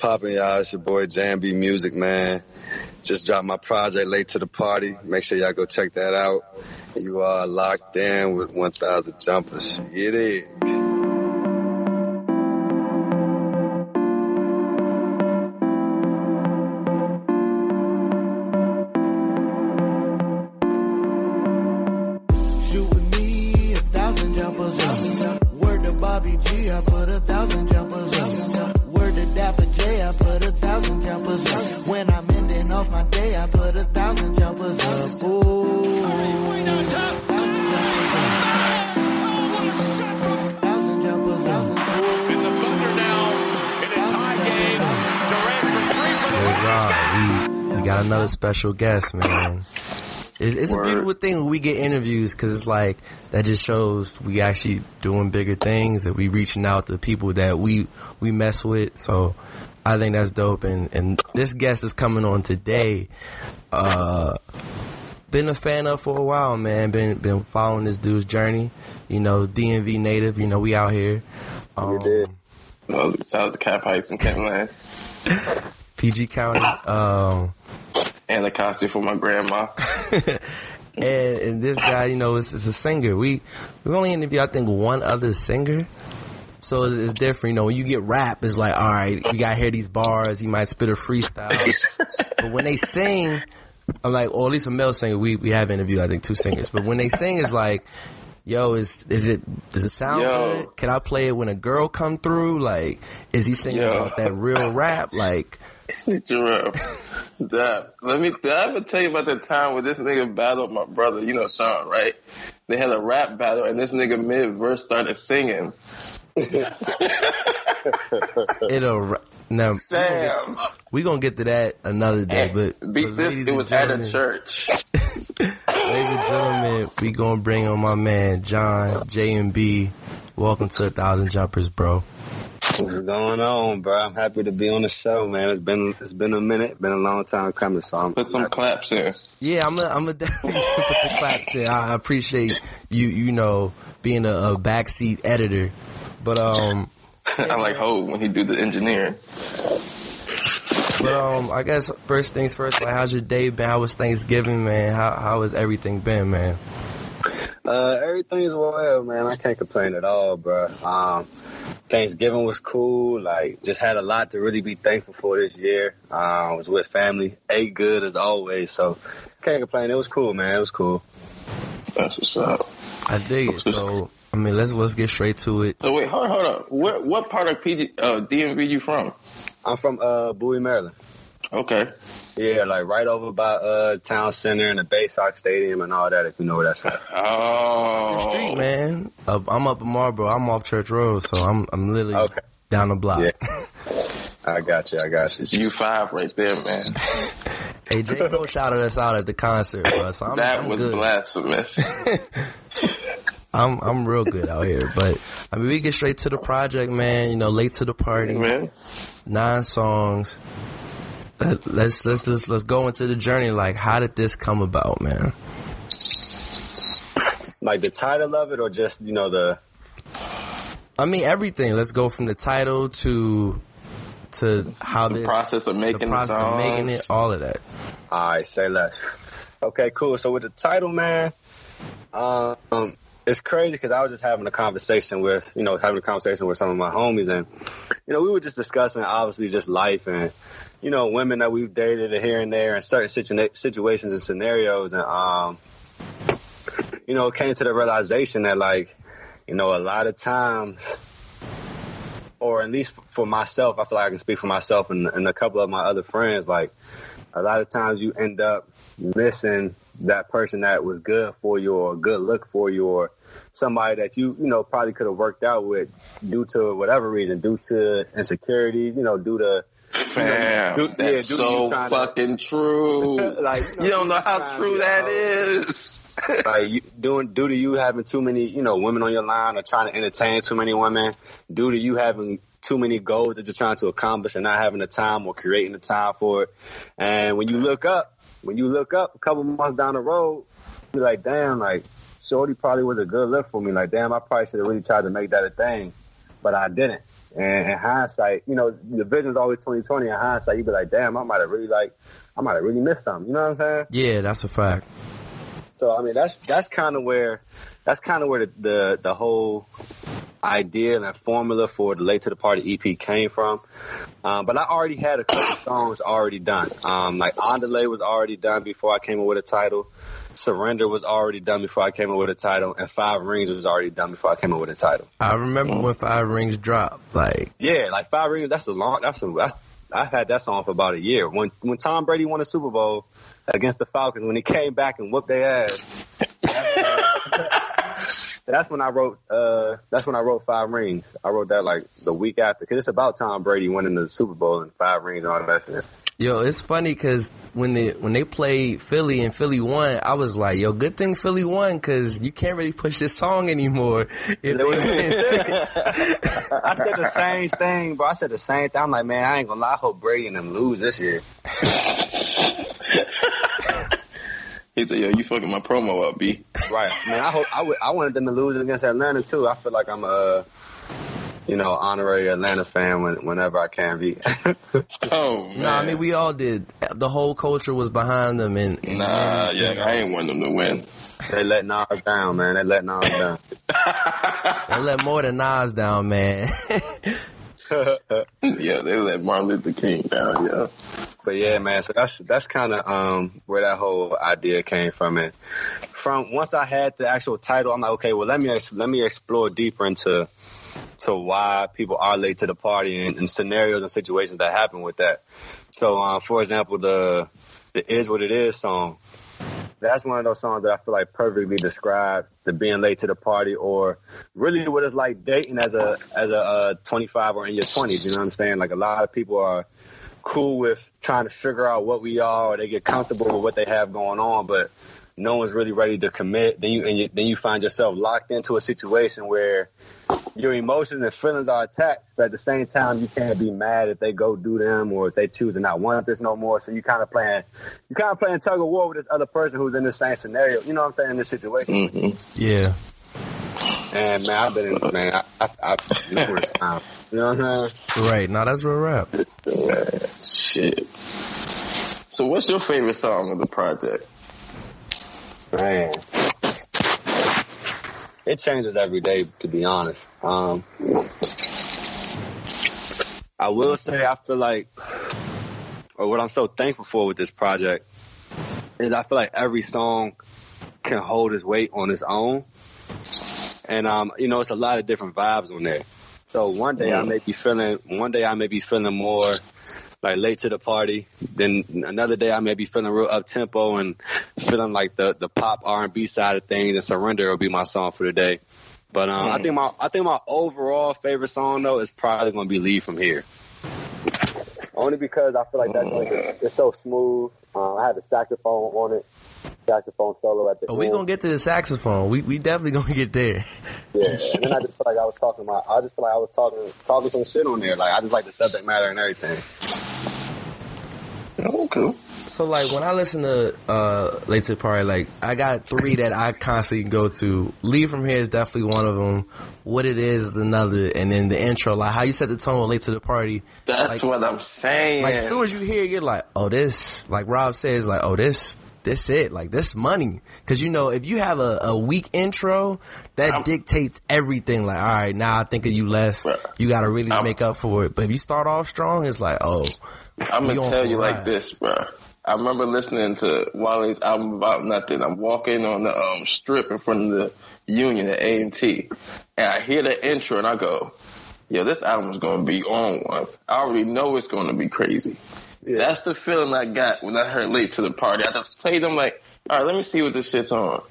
What's poppin', y'all? It's your boy JMB Music, man. Just dropped my project late to the party. Make sure y'all go check that out. You are locked in with 1,000 jumpers. Get it. Special guest, man. It's, it's a beautiful thing when we get interviews because it's like that just shows we actually doing bigger things that we reaching out to people that we we mess with. So I think that's dope. And and this guest is coming on today. Uh, been a fan of for a while, man. Been been following this dude's journey. You know, DMV native. You know, we out here. Um, did. No, shout out to Cap Heights and Kentland PG County. Um, and the costume for my grandma. and, and this guy, you know, is, is a singer. We we only interview, I think, one other singer. So it's, it's different, you know. When you get rap, it's like, all right, we gotta hear these bars. You might spit a freestyle, but when they sing, I'm like, or at least a male singer. We we have interviewed, I think, two singers. But when they sing, it's like, yo, is is it does it sound Yo. good? Can I play it when a girl come through? Like, is he singing Yo. about that real rap? Like, Jerome. That, let me, did I ever tell you about the time where this nigga battled my brother, you know Sean, right? They had a rap battle and this nigga mid verse started singing. it'll now. Damn. We gonna get to that another day, but Beat but this, it was at a church. Ladies and gentlemen, we gonna bring on my man John JMB. Welcome to a thousand jumpers, bro. What's going on, bro? I'm happy to be on the show, man. It's been it's been a minute, been a long time coming. So I'm Put some claps in. Yeah, I'm a, I'm a definitely put the claps in. I appreciate you, you know, being a, a backseat editor. But um, I like Hope when he do the engineering. but um, I guess first things first. Like, how's your day been? How was Thanksgiving, man? How how has everything been, man? Uh, everything's well, man. I can't complain at all, bro. Um, Thanksgiving was cool. Like, just had a lot to really be thankful for this year. Uh, I was with family, ate good as always. So, can't complain. It was cool, man. It was cool. That's what's up. I dig it. So, I mean, let's let's get straight to it. So wait, hold hold up. What what part of PG uh, DMV you from? I'm from uh, Bowie, Maryland. Okay. Yeah, like right over by uh, town center and the Baysox Stadium and all that. If you know where that's at. Oh. Street, man. Uh, I'm up in Marlboro. I'm off Church Road, so I'm I'm literally Okay. down the block. Yeah. I got you. I got you. It's U five right there, man. Hey, J Cole shouted us out at the concert, bro. So I'm, that I'm was good. blasphemous. I'm I'm real good out here, but I mean, we get straight to the project, man. You know, late to the party, man. nine songs. Let- Let's let's let's go into the journey. Like, how did this come about, man? Like the title of it, or just you know the I mean, everything. Let's go from the title to to how The this process of making the the process of making it, all of that. All right, say less. Okay, cool. So with the title, man, um, it's crazy because I was just having a conversation with, you know, having a conversation with some of my homies, and you know, we were just discussing obviously just life and you know, women that we've dated here and there in certain situa- situations and scenarios, and um, you know, came to the realization that like, you know, a lot of times. Or at least for myself, I feel like I can speak for myself and, and a couple of my other friends. Like, a lot of times you end up missing that person that was good for you or good look for you or somebody that you, you know, probably could have worked out with due to whatever reason, due to insecurity, you know, due to Fam, do- that's yeah, so trying to- fucking true. Like, you know, you don't know how true that is. like you, doing due to you having too many, you know, women on your line or trying to entertain too many women, due to you having too many goals that you're trying to accomplish and not having the time or creating the time for it. And when you look up, when you look up a couple months down the road, you're like, damn, like Shorty probably was a good look for me. Like, damn, I probably should have really tried to make that a thing, but I didn't. And in hindsight, you know, the vision's always 2020. In hindsight, you be like, damn, I might have really like, I might have really missed something. You know what I'm saying? Yeah, that's a fact. So I mean, that's that's kind of where that's kind of where the, the the whole idea and formula for the late to the party EP came from. Um, but I already had a couple songs already done. Um, like Andale was already done before I came up with a title. Surrender was already done before I came up with a title, and Five Rings was already done before I came up with a title. I remember when Five Rings dropped. Like, Yeah, like Five Rings. That's a long. That's a. That's, I've had that song for about a year. When when Tom Brady won the Super Bowl against the Falcons, when he came back and whooped their ass. That's when I wrote. Uh, that's when I wrote Five Rings. I wrote that like the week after because it's about Tom Brady winning the Super Bowl and Five Rings and all that shit. Yo, it's funny because when they when they played Philly and Philly won, I was like, yo, good thing Philly won because you can't really push this song anymore. If they win six. I said the same thing, bro. I said the same thing. I'm like, man, I ain't gonna lie. I hope Brady and them lose this year. He said, "Yo, you fucking my promo up, B." Right. Man, I hope I would. I wanted them to lose against Atlanta too. I feel like I'm a, you know, honorary Atlanta fan when, whenever I can be. Oh man. No, I mean we all did. The whole culture was behind them, and, and Nah, yeah, I ain't want them to win. they let Nas down, man. They let Nas down. they let more than Nas down, man. yeah, they let Martin Luther King down. Yeah. But yeah, man. So that's that's kind of um where that whole idea came from. And from once I had the actual title, I'm like, okay, well let me ex- let me explore deeper into to why people are late to the party and, and scenarios and situations that happen with that. So, um, for example, the the is what it is song. That's one of those songs that I feel like perfectly describes the being late to the party, or really what it's like dating as a as a uh, 25 or in your 20s. You know what I'm saying? Like a lot of people are cool with trying to figure out what we are, or they get comfortable with what they have going on, but no one's really ready to commit. Then you and you, then you find yourself locked into a situation where your emotions and feelings are attached, but at the same time, you can't be mad if they go do them or if they choose to not want this no more. So you kind of playing, you kind of playing tug of war with this other person who's in the same scenario. You know what I'm saying? In this situation. Mm-hmm. Yeah. And man, I've been in, man, I, I, I've numerous times. You know what I'm saying? Right. Now that's real rap. Shit. So, what's your favorite song of the project? Man, it changes every day. To be honest, um, I will say I feel like, or what I'm so thankful for with this project is I feel like every song can hold its weight on its own, and um, you know, it's a lot of different vibes on there. So one day I may be feeling, one day I may be feeling more like late to the party. Then another day I may be feeling real up tempo and feeling like the the pop R and B side of things. And Surrender will be my song for the day. But um, I think my I think my overall favorite song though is probably gonna be Leave from Here. Only because I feel like that joint is it's so smooth. Uh, I had the saxophone on it, saxophone solo at the Oh, end. we gonna get to the saxophone. We we definitely gonna get there. Yeah, and then I just feel like I was talking about. I just feel like I was talking talking some shit on there. Like I just like the subject matter and everything. Oh, cool. So like when I listen to uh Late to the Party, like I got three that I constantly go to. Leave from here is definitely one of them. What it is is another, and then the intro, like how you set the tone with Late to the Party. That's Like- what I'm saying. Like as soon as you hear, it, you're like, oh, this. Like Rob says, like, oh, this. This it, like this money, because you know if you have a, a weak intro, that I'm- dictates everything. Like, all right, now I think of you less. Bruh. You got to really I'm- make up for it. But if you start off strong, it's like, oh, I'm gonna tell you like this, bro. I remember listening to Wale's album about nothing. I'm walking on the um, strip in front of the Union at A and T, and I hear the intro and I go, "Yo, this album is gonna be on one. I already know it's gonna be crazy." That's the feeling I got when I heard "Late to the Party." I just played them like, "All right, let me see what this shit's on."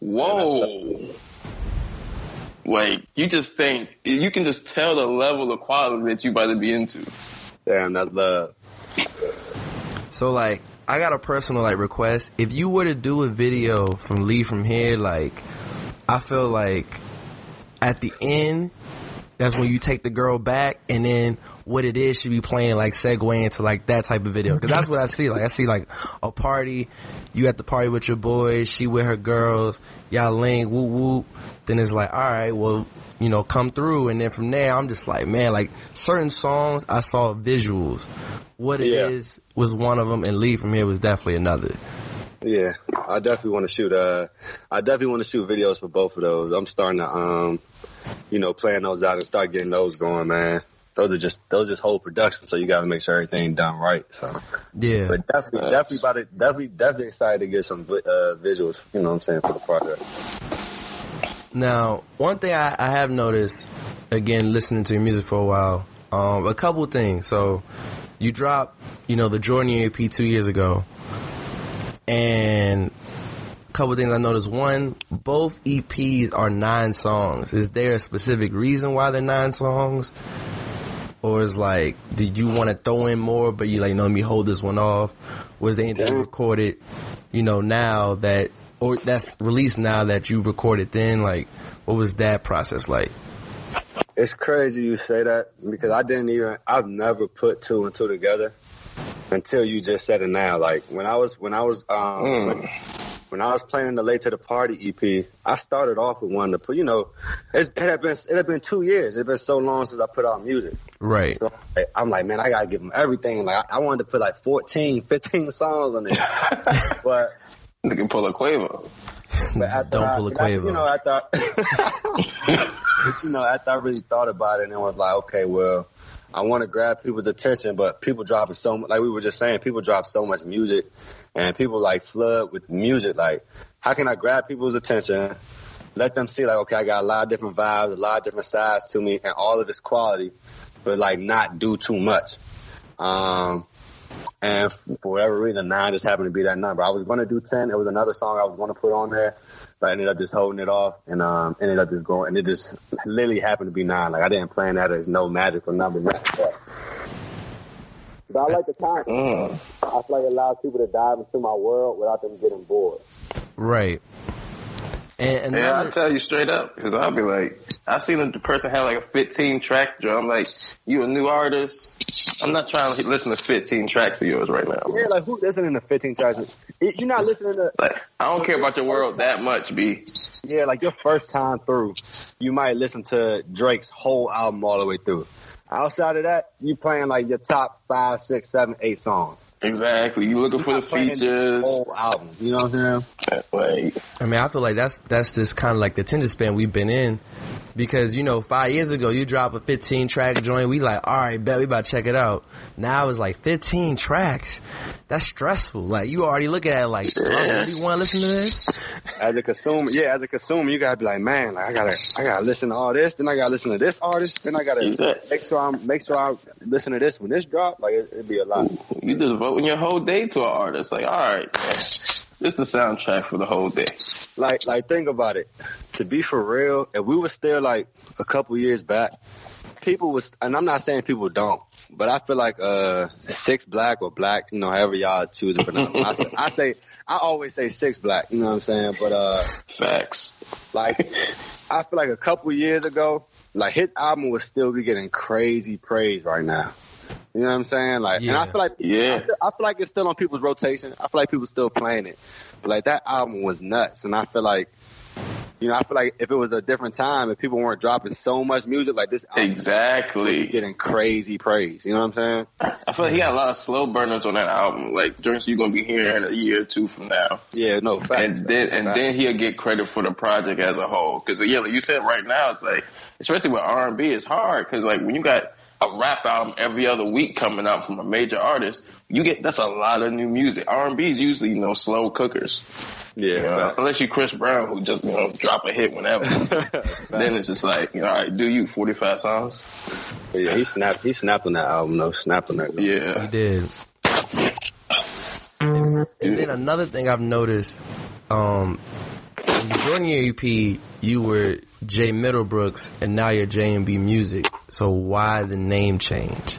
Whoa. Like you just think you can just tell the level of quality that you about to be into. Damn, that's love. So like, I got a personal like request. If you were to do a video from Leave from here, like, I feel like at the end, that's when you take the girl back, and then what it is should be playing like segue into like that type of video. Because that's what I see. Like I see like a party, you at the party with your boys, she with her girls, y'all link, whoop whoop. Then it's like, all right, well, you know, come through, and then from there, I'm just like, man, like certain songs, I saw visuals. What it is Yeah. was one of them, and leave from here was definitely another. Yeah, I definitely want to shoot. Uh, I definitely want to shoot videos for both of those. I'm starting to, um, you know, plan those out and start getting those going, man. Those are just those are just whole production, so you got to make sure everything done right. So, Yeah. but definitely, definitely about it. Definitely, definitely excited to get some uh, visuals. You know what I'm saying for the project. Now, one thing I, I have noticed, again, listening to your music for a while, um, a couple things. So, you dropped, you know, the Jordan EP two years ago, and a couple things I noticed. One, both EPs are nine songs. Is there a specific reason why they're nine songs? Or is like, did you want to throw in more, but you like, no, let me hold this one off? Was there anything recorded, you know, now that, or that's released now that you recorded then? Like, what was that process like? It's crazy you say that because I didn't even. I've never put two and two together until you just said it now. Like when I was when I was um, when, when I was planning the late to the party EP, I started off with one to put. You know, it's, it had been it had been two years. It had been so long since I put out music. Right. So like, I'm like, man, I gotta give them everything. Like I, I wanted to put like 14, 15 songs on there, but Nigga pull a Quavo. but after Don't I- pull a after, Quavo. You know, after, but you know, after I really thought about it, and it was like, okay, well, I want to grab people's attention, but people dropping so much. Like we were just saying, people drop so much music, and people like flood with music. Like, how can I grab people's attention? Let them see, like, okay, I got a lot of different vibes, a lot of different sides to me, and all of this quality, but like not do too much. Um, and for whatever reason, nine just happened to be that number. I was going to do 10. It was another song I was going to put on there, but I ended up just holding it off and, um, ended up just going, and it just literally happened to be nine. Like I didn't plan that as no magical number. like that. But I like the content. Mm. I feel like it allows people to dive into my world without them getting bored. Right. And Yeah, I'll tell you straight up because I'll be like, I seen the person have like a 15 track drum. Like, you a new artist? I'm not trying to listen to 15 tracks of yours right now. Yeah, like who listening to 15 tracks? You're not listening to Like, I don't care about your world that much, B. yeah, like your first time through, you might listen to Drake's whole album all the way through. Outside of that, you playing like your top five, six, seven, eight songs. Exactly. You looking for the Not playing features? whole album. You know what I'm saying? Like, I mean, I feel like that's that's just kind of like the attention span we've been in, because you know, five years ago you drop a 15 track joint, we like, all right, bet we about to check it out. Now it's like 15 tracks. That's stressful. Like you already looking at it like, oh, really want to listen to this? As a consumer, yeah, as a consumer, you gotta be like, man, like I gotta, I gotta listen to all this, then I gotta listen to this artist, then I gotta Exactly. make sure I'm, make sure I listen to this when this drop. Like it, it'd be a lot. you just voting your whole day to an artist. Like, all right, man, this is the soundtrack for the whole day. Like, like think about it. To be for real, if we were still like a couple years back, people was, and I'm not saying people don't, but I feel like uh six black or black, you know, however y'all choose to pronounce it. I say, I say, I always say six black. You know what I'm saying? But uh. Facts. Like, I feel like a couple years ago, like his album would still be getting crazy praise right now. You know what I'm saying? Like, and I feel like, Yeah. I feel, I feel like it's still on people's rotation. I feel like people still playing it. But like that album was nuts, and I feel like, you know, I feel like if it was a different time, if people weren't dropping so much music, like this album Exactly. getting crazy praise. You know what I'm saying? I feel like he got a lot of slow burners on that album. Like joints you're gonna be hearing a year or two from now. Yeah, no facts. and then and Facts. then he'll get credit for the project as a whole. Because yeah, like you said, right now it's like, especially with R and B, it's hard because like when you got a rap album every other week coming out from a major artist, you get that's a lot of new music. R and B is usually you know slow cookers, yeah, you know, facts. unless you Chris Brown who just you know drop a hit whenever. then it's just like you know, all right, do you forty five songs? yeah, he snapped. He snapped on that album. though. snapped on that. Yeah, He did. And, and then another thing I've noticed, um, during your EP, you were Jay Middlebrooks, and now you're JMB Music. So why the name change?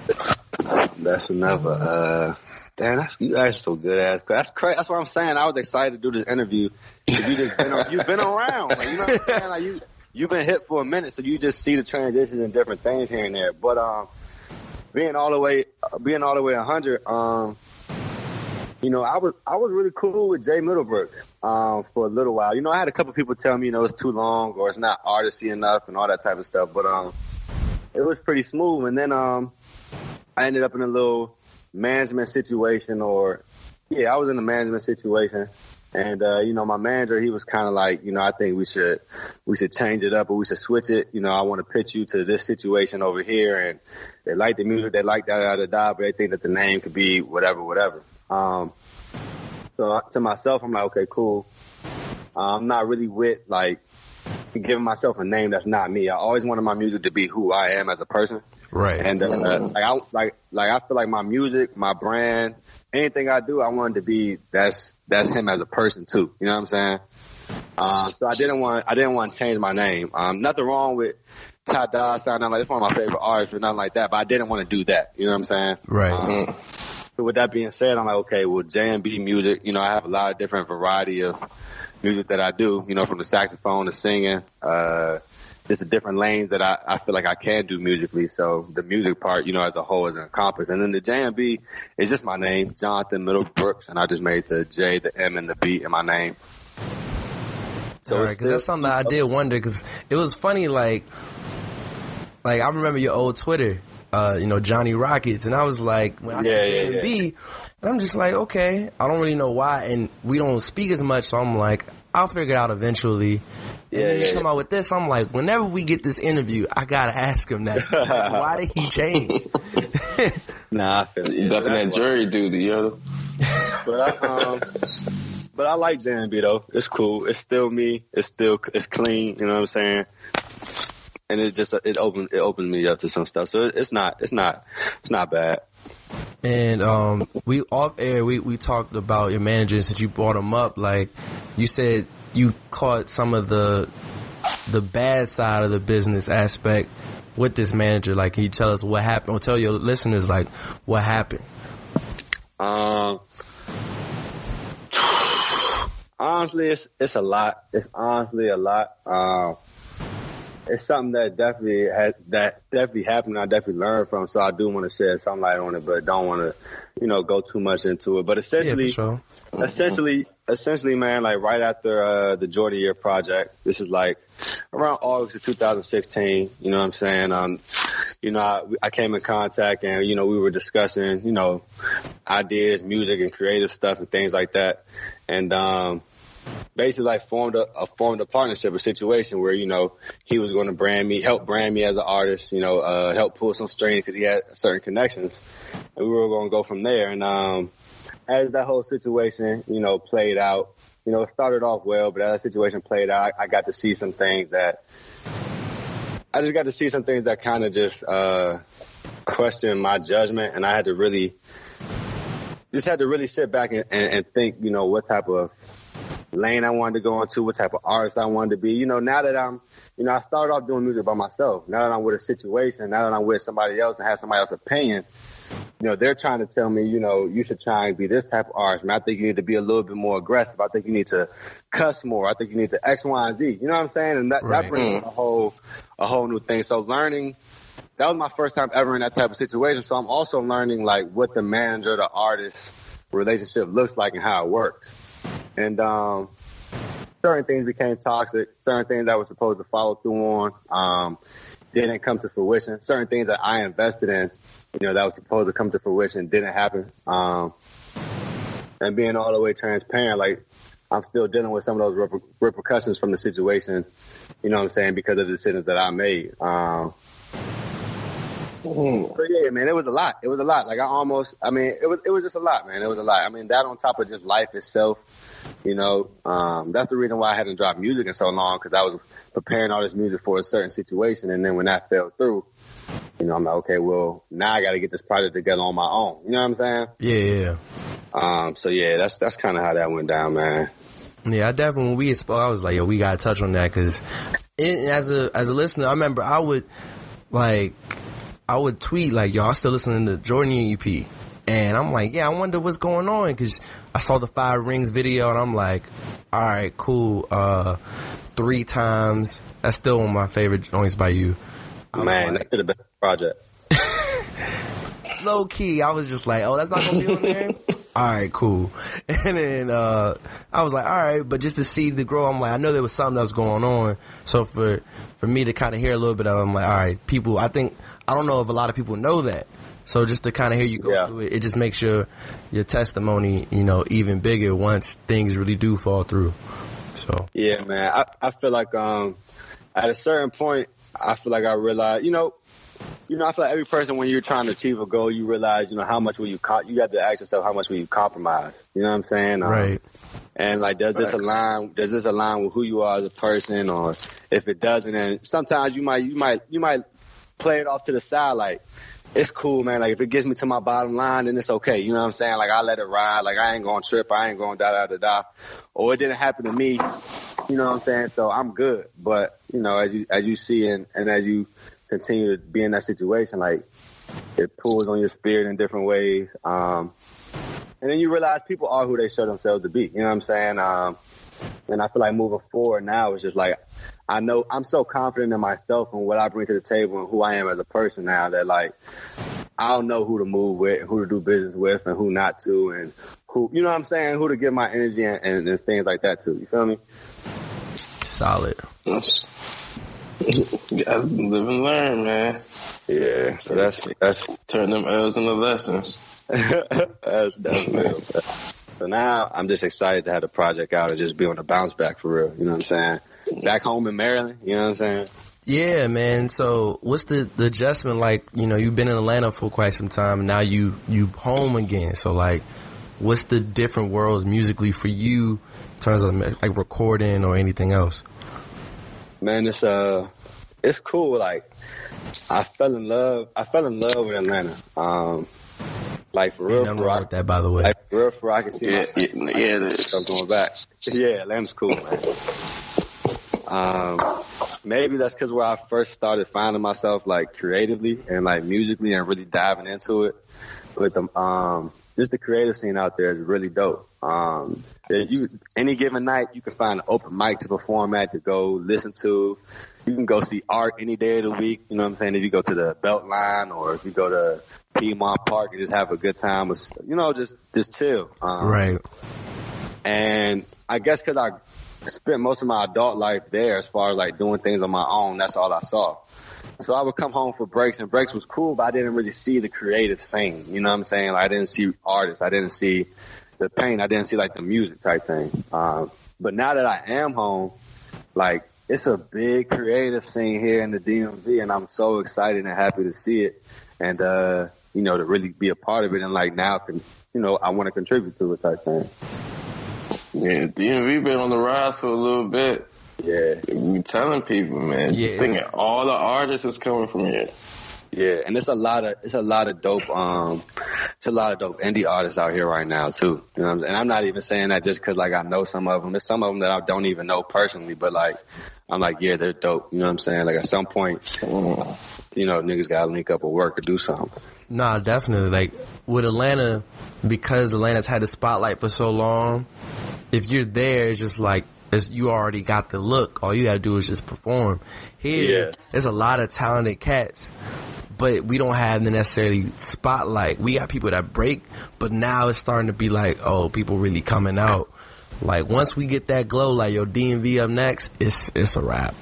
That's another. Uh, damn, that's you guys are so good at. That's crazy. That's what I'm saying. I was excited to do this interview. You just been you've been around. Like, you know what I'm saying? Like you you've been hit for a minute, so you just see the transitions and different things here and there. But um, being all the way being all the way 100, um, you know, I was I was really cool with Jay Middlebrook um, for a little while. You know, I had a couple people tell me, you know, it's too long or it's not artisty enough and all that type of stuff. But um, it was pretty smooth. And then um, I ended up in a little management situation, or yeah, I was in a management situation. And uh, you know, my manager, he was kind of like, you know, I think we should we should change it up, or we should switch it. You know, I want to pitch you to this situation over here, and they like the music, they like da da da da, but they think that the name could be whatever, whatever. Um, so to myself, I'm like, okay, cool. Uh, I'm not really with like giving myself a name that's not me. I always wanted my music to be who I am as a person. Right. And uh, like I like like I feel like my music, my brand, anything I do, I wanted to be that's that's him as a person too. You know what I'm saying? Uh, so I didn't want I didn't want to change my name. Um, nothing wrong with Ty Dolla Sign. Like it's one of my favorite artists or nothing like that. But I didn't want to do that. You know what I'm saying? Right. Um, so with that being said, I'm like, okay, well, JMB music. You know, I have a lot of different variety of music that I do. You know, from the saxophone to singing. Uh, just the different lanes that I, I feel like I can do musically. So the music part, you know, as a whole is encompassed. And then the JMB is just my name, Jonathan Middlebrooks, and I just made the J, the M, and the B in my name. So All it's that's something that I did wonder because it was funny. Like, like I remember your old Twitter, uh, you know Johnny Rockets, and I was like, when I Yeah, see yeah, J and yeah. B, and I'm just like, okay, I don't really know why, and we don't speak as much, so I'm like, I'll figure it out eventually. And Yeah, then you yeah, come yeah. out with this, I'm like, whenever we get this interview, I gotta ask him that. Like, why did he change? Nah, I feel it. Ducking that why. jury duty, yo. But I, um, but I like JMB though. It's cool. It's still me. It's still it's clean. You know what I'm saying? And it just it opens it opens me up to some stuff. So it's not it's not it's not bad. And um, we off air, we, we talked about your manager since you brought him up. Like you said, you caught some of the the bad side of the business aspect with this manager. Like, can you tell us what happened, or tell your listeners like what happened? Um, honestly, it's it's a lot. It's honestly a lot. Um, it's something that definitely has that definitely happened. I definitely learned from. So I do want to shed some light on it, but don't want to, you know, go too much into it. But essentially, for sure. essentially, essentially, man, like right after uh, the Jordan Year project, this is like around August of 2016. You know what I'm saying? Um, you know, I, I came in contact and you know we were discussing, you know, ideas, music, and creative stuff and things like that, and um, basically like formed a, a formed a partnership, a situation where you know he was going to brand me, help brand me as an artist, you know, uh, help pull some strings because he had certain connections, and we were going to go from there. And um, as that whole situation, you know, played out, you know, it started off well, but as that situation played out, I, I got to see some things that I just got to see some things that kind of just uh, questioned my judgment, and I had to really just had to really sit back and, and, and think, you know, what type of lane I wanted to go into, what type of artist I wanted to be. You know, now that I'm, you know, I started off doing music by myself. Now that I'm with a situation, now that I'm with somebody else and have somebody else's opinion, you know, they're trying to tell me, you know, you should try and be this type of artist. Man, I think you need to be a little bit more aggressive. I think you need to cuss more. I think you need to X, Y, and Z. You know what I'm saying? And that, Right. that brings a whole, a whole new thing. So learning, that was my first time ever in that type of situation. So I'm also learning like what the manager, the artist relationship looks like and how it works. And, um, certain things became toxic. Certain things I was supposed to follow through on, um, didn't come to fruition. Certain things that I invested in, you know, that was supposed to come to fruition didn't happen. Um, and being all the way transparent, like I'm still dealing with some of those reper- repercussions from the situation. You know what I'm saying? Because of the decisions that I made. Um. So yeah, man, it was a lot. It was a lot. Like I almost, I mean, it was it was just a lot, man. It was a lot. I mean, that on top of just life itself, you know, um, that's the reason why I hadn't dropped music in so long because I was preparing all this music for a certain situation, and then when that fell through, you know, I'm like, okay, well, now I got to get this project together on my own. You know what I'm saying? Yeah. Um, so yeah, that's that's kind of how that went down, man. Yeah, I definitely when we spoke, I was like, yo, we gotta touch on that because as a as a listener, I remember I would like I would tweet like, I'm still listening to Jordan Year EP, and I'm like, yeah, I wonder what's going on because I saw the Five Rings video, and I'm like, all right, cool, uh, three times. That's still one of my favorite joints by you. I was man, like- that should have been a project. low key, I was just like, oh, that's not gonna be on there. all right, cool. And then uh I was like, all right, but just to see the grow, I'm like, I know there was something that was going on. So for for me to kind of hear a little bit of, I'm like, all right, people. I think I don't know if a lot of people know that. So just to kind of hear you go Yeah. through it, it just makes your your testimony, you know, even bigger once things really do fall through. So Yeah, man. I, I feel like um at a certain point I feel like I realized, you know, you know, I feel like every person when you're trying to achieve a goal, you realize, you know, how much will you co- you have to ask yourself how much will you compromise. You know what I'm saying? Um, right, And like, does this align? Does this align with who you are as a person? Or if it doesn't, and sometimes you might, you might, you might play it off to the side. Like, it's cool, man. Like, if it gets me to my bottom line, then it's okay. You know what I'm saying? Like, I let it ride. Like, I ain't gonna trip. I ain't gonna da da da da. Or it didn't happen to me. You know what I'm saying? So I'm good. But you know, as you as you see and and as you continue to be in that situation, like it pulls on your spirit in different ways. Um, and then you realize people are who they show themselves to be. You know what I'm saying? Um, and I feel like moving forward now is just like I know I'm so confident in myself and what I bring to the table and who I am as a person now that like I don't know who to move with, who to do business with, and who not to, and who you know what I'm saying, who to give my energy and, and, and things like that to. You feel me? solid. That's- You gotta live and learn, man. Yeah. So that's that's Turn them L's into lessons. That's. So now I'm just excited to have the project out and just be on the bounce back for real. You know what I'm saying? Back home in Maryland. You know what I'm saying? Yeah, man. So what's the, the adjustment like? You know, you've been in Atlanta for quite some time. And now you you home again. So like, what's the different worlds musically for you in terms of like recording or anything else? Man, it's uh, it's cool. Like, I fell in love. I fell in love with Atlanta. Um, like for real, Ain't nothing for wrong with that, by the way. like for real, for I can see. Yeah, my, yeah, yeah. I'm going back. Yeah, Atlanta's cool, man. Um, maybe that's because where I first started finding myself like creatively and like musically and really diving into it with the um just the creative scene out there is really dope. Um, you any given night you can find an open mic to perform at to go listen to. You can go see art any day of the week. You know what I'm saying? If you go to the Beltline or if you go to Piedmont Park and just have a good time, with, you know, just just chill. Um, Right. and I guess because I spent most of my adult life there, as far as like doing things on my own, that's all I saw. So I would come home for breaks, and breaks was cool, but I didn't really see the creative scene. You know what I'm saying? Like I didn't see artists, I didn't see the paint, I didn't see like the music type thing. Um, but now that I am home, like it's a big creative scene here in the DMV, and I'm so excited and happy to see it, and uh, you know to really be a part of it, and like now, can you know I want to contribute to it type thing. Yeah, DMV been on the rise for a little bit. Yeah. We telling people, man. Yeah. Yeah. Thinking all the artists is coming from here. Yeah, and it's a lot of it's a lot of dope um it's a lot of dope indie artists out here right now too. You know, I'm and I'm not even saying that just because like I know some of them. There's some of them that I don't even know personally, but like I'm like, yeah, they're dope. You know what I'm saying? Like at some point, you know, niggas gotta link up or work or do something. Nah, definitely. Like with Atlanta, because Atlanta's had the spotlight for so long, if you're there, it's just like it's, you already got the look. All you gotta do is just perform. Here, Yeah. there's a lot of talented cats, but we don't have the necessarily spotlight. We got people that break, but now it's starting to be like, oh, people really coming out. Like once we get that glow, like your DMV up next, it's it's a wrap.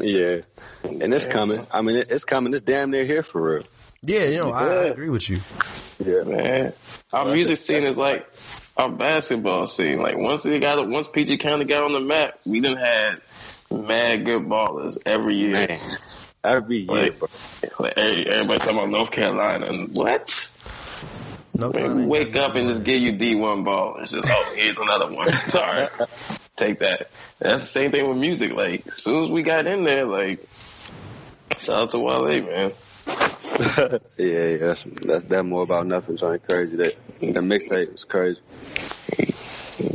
Yeah, and it's coming. I mean, it's coming. It's damn near here for real. Yeah, you know, I, I agree with you. Yeah, Man, our music scene is like our basketball scene. Like once it got once PG County got on the map, we done had mad good ballers every year. man. Every year, Like, bro. like, every- everybody talking about North Carolina and what? No, Man, wake up and just give you D one ball. It's just oh here's another one. Sorry, take that. That's the same thing with music. Like as soon as we got in there, like shout out to Wale, man. yeah, yeah. That's, that's that more about nothing. Something crazy. That the mixtape was crazy.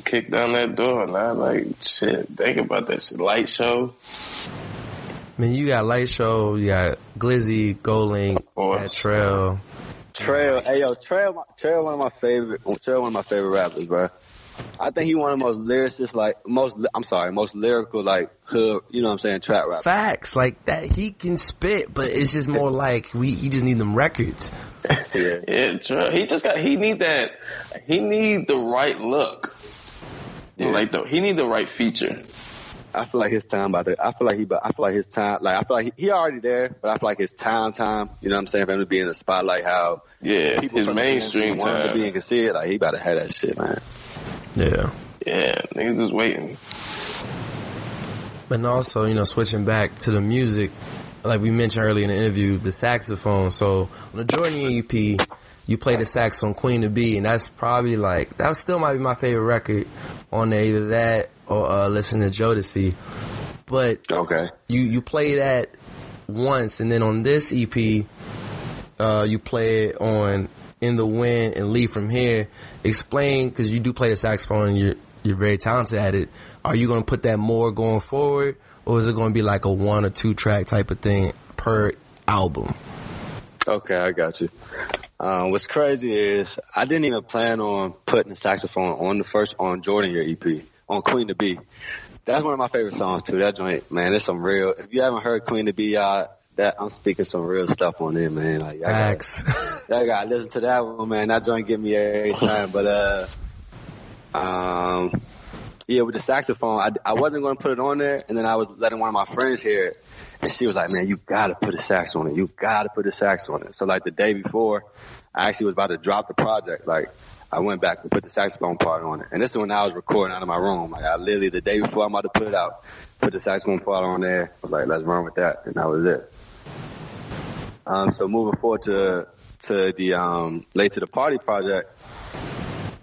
Kick down that door, and I like shit. Think about that shit. Lightshow. Man, you got Lightshow, you got Glizzy, GoldLink, course. Trel. Trel, hey yo, Trel, Trel, one of my favorite, Trel, one of my favorite rappers, bro. I think he one of the most lyricist, like most. I'm sorry, most lyrical, like hood. You know what I'm saying? Trap rap. Facts like that. He can spit, but it's just more like we. He just need them records. Yeah, Yeah, true. He just got. He need that. He need the right look. Yeah. Like the he need the right feature. I feel like his time about to. I feel like he. I feel like his time. Like I feel like he, he already there, but I feel like his time, time. You know what I'm saying? For him to be in the spotlight, how Yeah, people his mainstream DMV want him to be time. and can. Like he about to have that shit, man. Yeah. Yeah, niggas is waiting. But also, you know, switching back to the music, like we mentioned earlier in the interview, the saxophone. So on the Jordan EP, you play the sax on Queen to Be, and that's probably like that still might be my favorite record on. Either that or uh, listen to Jodeci. But Okay. you you play that once, and then on this EP, uh, you play it on "In the Wind" and "Leave from Here." Explain because you do play the saxophone and you're you're very talented at it. Are you going to put that more going forward, or is it going to be like a one or two track type of thing per album? Okay, I got you. Um, what's crazy is I didn't even plan on putting the saxophone on the first on Jordan your EP on Queen to Be. That's one of my favorite songs too. That joint, man, there's some real. If you haven't heard Queen to Be, y'all, that I'm speaking some real stuff on it, man. Like, y'all gotta, y'all gotta listen to that one, man. That joint get me every time. But uh, um, yeah, with the saxophone, I, I wasn't going to put it on there, and then I was letting one of my friends hear it, and she was like, "Man, you gotta put a sax on it. You gotta put a sax on it." So like the day before, I actually was about to drop the project. Like I went back and put the saxophone part on it, and this is when I was recording out of my room. Like I literally the day before I'm about to put it out, put the saxophone part on there. I was like, "Let's run with that," and that was it. Um, so moving forward to to the um, late to the party project,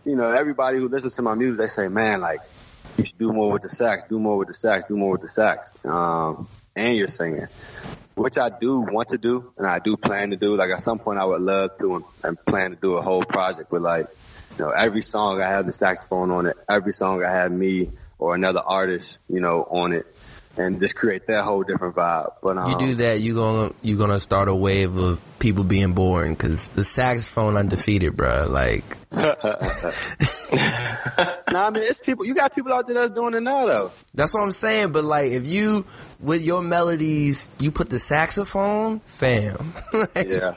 you know, everybody who listens to my music, they say, "Man, like." you should do more with the sax, do more with the sax, do more with the sax. Um, and you're singing, which I do want to do, and I do plan to do. Like at some point, I would love to and, and plan to do a whole project with like, you know, every song I have the saxophone on it, every song I have me or another artist, you know, on it, and just create that whole different vibe. But um, You do that, you gonna you gonna start a wave of people being boring because the saxophone undefeated, bro. Like nah, I mean, it's people. You got people out there that's doing it now, though. that's what I'm saying. But like, if you with your melodies, you put the saxophone, fam. Like, Yeah.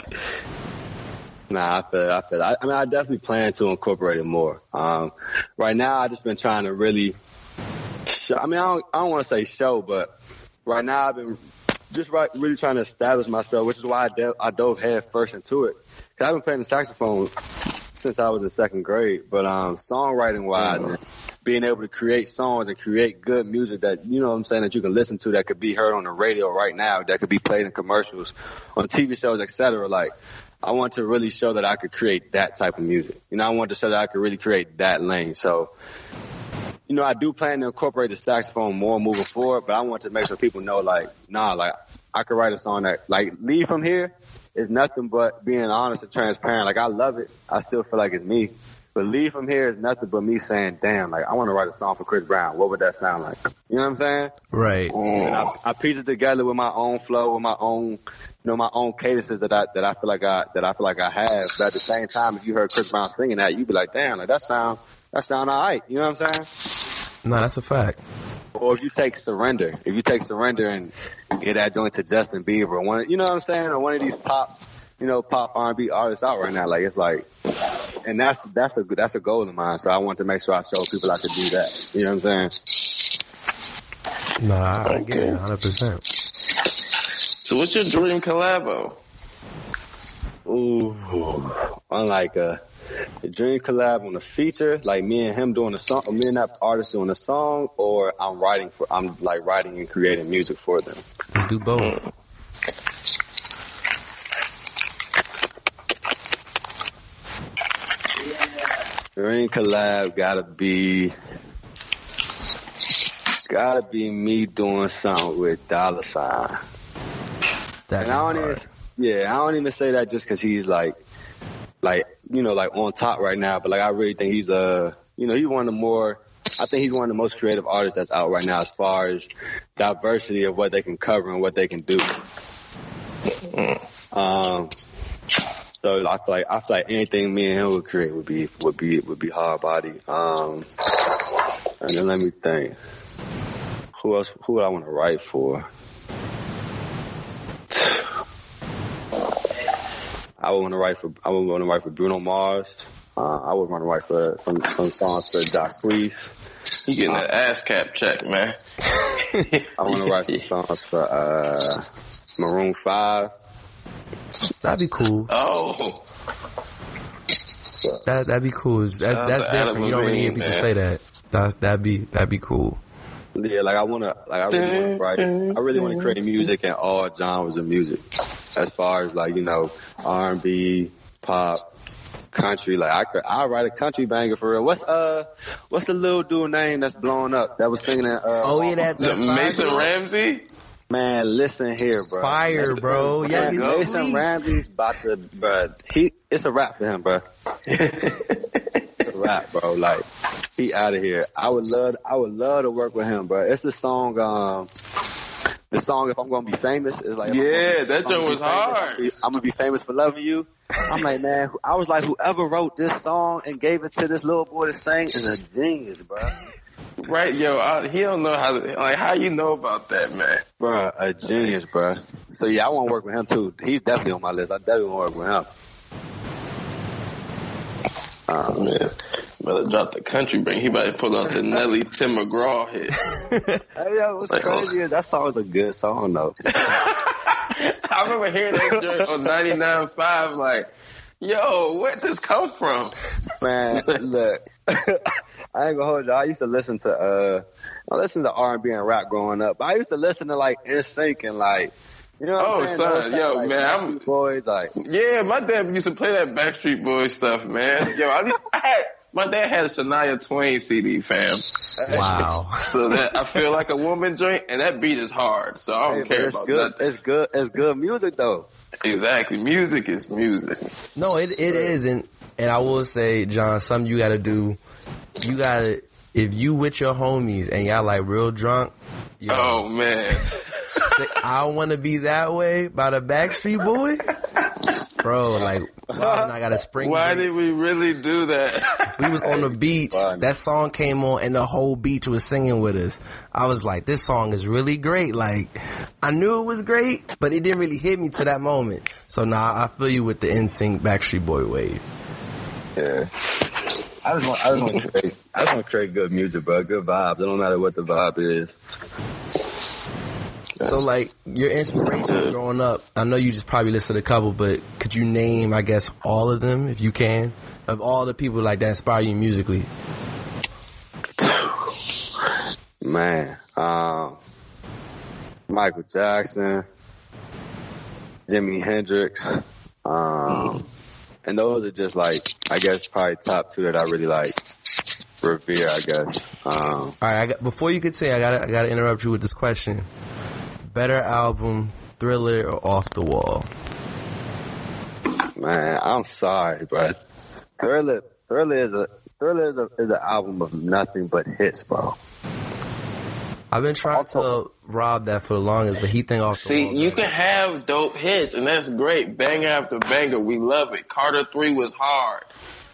Nah, I feel it. I feel it. I, I mean, I definitely plan to incorporate it more. Um, right now, I just been trying to really. Show, I mean, I don't, I don't want to say show, but right now I've been just right, really trying to establish myself, which is why I, de- I dove head first into it. Cause I've been playing the saxophone since I was in second grade, but um, songwriting wise, and being able to create songs and create good music that you know what I'm saying that you can listen to that could be heard on the radio right now, that could be played in commercials, on TV shows, etc. Like, I want to really show that I could create that type of music. You know, I want to show that I could really create that lane. So, you know, I do plan to incorporate the saxophone more moving forward, but I want to make sure people know, like, nah, like, I could write a song that, like, leave from here is nothing but being honest and transparent. Like, I love it. I still feel like it's me. But leave from here is nothing but me saying, damn, like, I want to write a song for Chris Brown. What would that sound like? You know what I'm saying? right. And I, I piece it together with my own flow, with my own, you know, my own cadences that I that I feel like I that I feel like I have. But at the same time, if you heard Chris Brown singing that, you'd be like, damn, like that sound that sound all right. You know what I'm saying? No, that's a fact. Or if you take Surrender, if you take Surrender and get that joint to Justin Bieber, one, you know what I'm saying, or one of these pop, you know, pop R&B artists out right now, like it's like, and that's that's a that's a goal of mine. So I want to make sure I show people I can do that. You know what I'm saying? No, I, I get it, hundred percent. So what's your dream collabo? Ooh, unlike a, a dream collab on a feature, like me and him doing a song, or me and that artist doing a song, or I'm writing for, I'm like writing and creating music for them. Let's do both. Dream collab gotta be, gotta be me doing something with Dollar Sign. That And I don't even, yeah, I don't even say that just because he's like, like you know, like on top right now. But like, I really think he's a, you know, he's one of the more. I think he's one of the most creative artists that's out right now, as far as diversity of what they can cover and what they can do. Um, so I feel like I feel like anything me and him would create would be would be would be hard body. Um, and then let me think. Who else? Who would I want to write for? I would want to write for I would want to write for Bruno Mars. Uh, I would want to write for some, some songs for Doc Jacquees. You getting that ass cap check, man. I want to write some songs for uh, Maroon Five. That'd be cool. Oh, That that'd be cool. That's Shout that's to Adam different. You don't really hear people man. say that. That's that'd be that'd be cool. Yeah, like I want to, like I really want to write. I really want to create music in all genres of music, as far as like you know R and B, pop, country. Like I could, I write a country banger for real. What's uh, what's the little dude name that's blowing up that was singing that? Uh, Oh yeah, that, is it that fire Mason joint? Ramsey? Man, listen here, bro. Fire, bro. Yeah, Man, he's Mason sleep. Ramsey's about to, bro. He, it's a rap for him, bro. a rap, bro. Like, he out of here. I would love, I would love to work with him, bro. It's a song, um, the song "If I'm Gonna Be Famous" is like, Yeah, that if I'm gonna joint be was famous, hard. I'm gonna be famous for loving you. I'm like, man, I was like, whoever wrote this song and gave it to this little boy to sing is a genius, bro. Right, yo, I, he don't know how to, like, how you know about that, man? Bro, a genius, bro. So yeah, I want to work with him too. He's definitely on my list. I definitely want to work with him. Oh, man. Better drop the country bring. He about to pull out the Nelly Tim McGraw hit. Hey, yo, what's Like, oh. crazy is that song was a good song though. I remember hearing that joint on 99.5, like, yo, where'd this come from? Man, look, I ain't gonna hold you. I used to listen to uh, I listened to R and B and rap growing up. But I used to listen to like NSYNC and like, you know what Oh, I'm saying? son, Those kind of, yo, like, man, I'm- Backstreet Boys like. Yeah, my dad used to play that Backstreet Boys stuff, man. Yo, I, I had, my dad had a Shania Twain CD, fam. Wow. So that I feel like a woman joint, and that beat is hard. So I don't but care it's about good. nothing. It's good. It's good music though. Exactly, music is music. No, it it isn't. And I will say, John, something you gotta do. You gotta if you with your homies and y'all like real drunk, Yo, Oh man. Say, I want to be that way by the Backstreet Boys. Bro, like, Rob and I got a spring. Why break. did we really do that? we was on the beach. Fun. That song came on, and the whole beach was singing with us. I was like, "This song is really great." Like, I knew it was great, but it didn't really hit me to that moment. So now I feel you with the NSYNC Backstreet Boy wave. Yeah. I just want, I just want to create, I just want to create good music, bro. Good vibes. It don't matter what the vibe is. So, like, your inspiration growing up, I know you just probably listed a couple, but could you name, I guess, all of them if you can, of all the people like that inspire you musically? Man, um, Michael Jackson, Jimi Hendrix, um, and those are just like, I guess, probably top two that I really like revere. I guess. Um, All right, I got, before you could say, I gotta, I gotta interrupt you with this question. Better album, Thriller or Off the Wall? man, I'm sorry, but Thriller, Thriller is a Thriller is, a, is an album of nothing but hits, bro. I've been trying to rob that for the longest, but he think off the See, wall. you better. can have dope hits, and that's great. Banger after banger, we love it. Carter three was hard.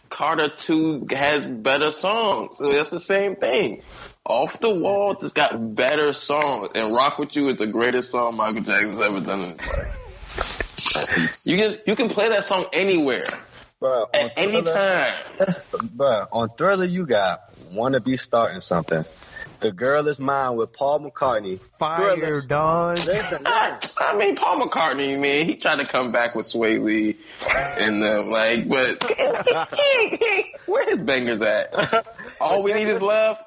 Carter two has better songs, so that's the same thing. Off the wall just got better songs, and Rock with You is the greatest song Michael Jackson's ever done in his life. you just you can play that song anywhere Bro, at any time. Bro, on Thriller, you got Wanna Be Starting Something. The Girl Is Mine with Paul McCartney. Fire, Thriller. dog. Listen, I, I mean, Paul McCartney, man, he tried to come back with Swae Lee and them, like, but where his bangers at? All we need is love.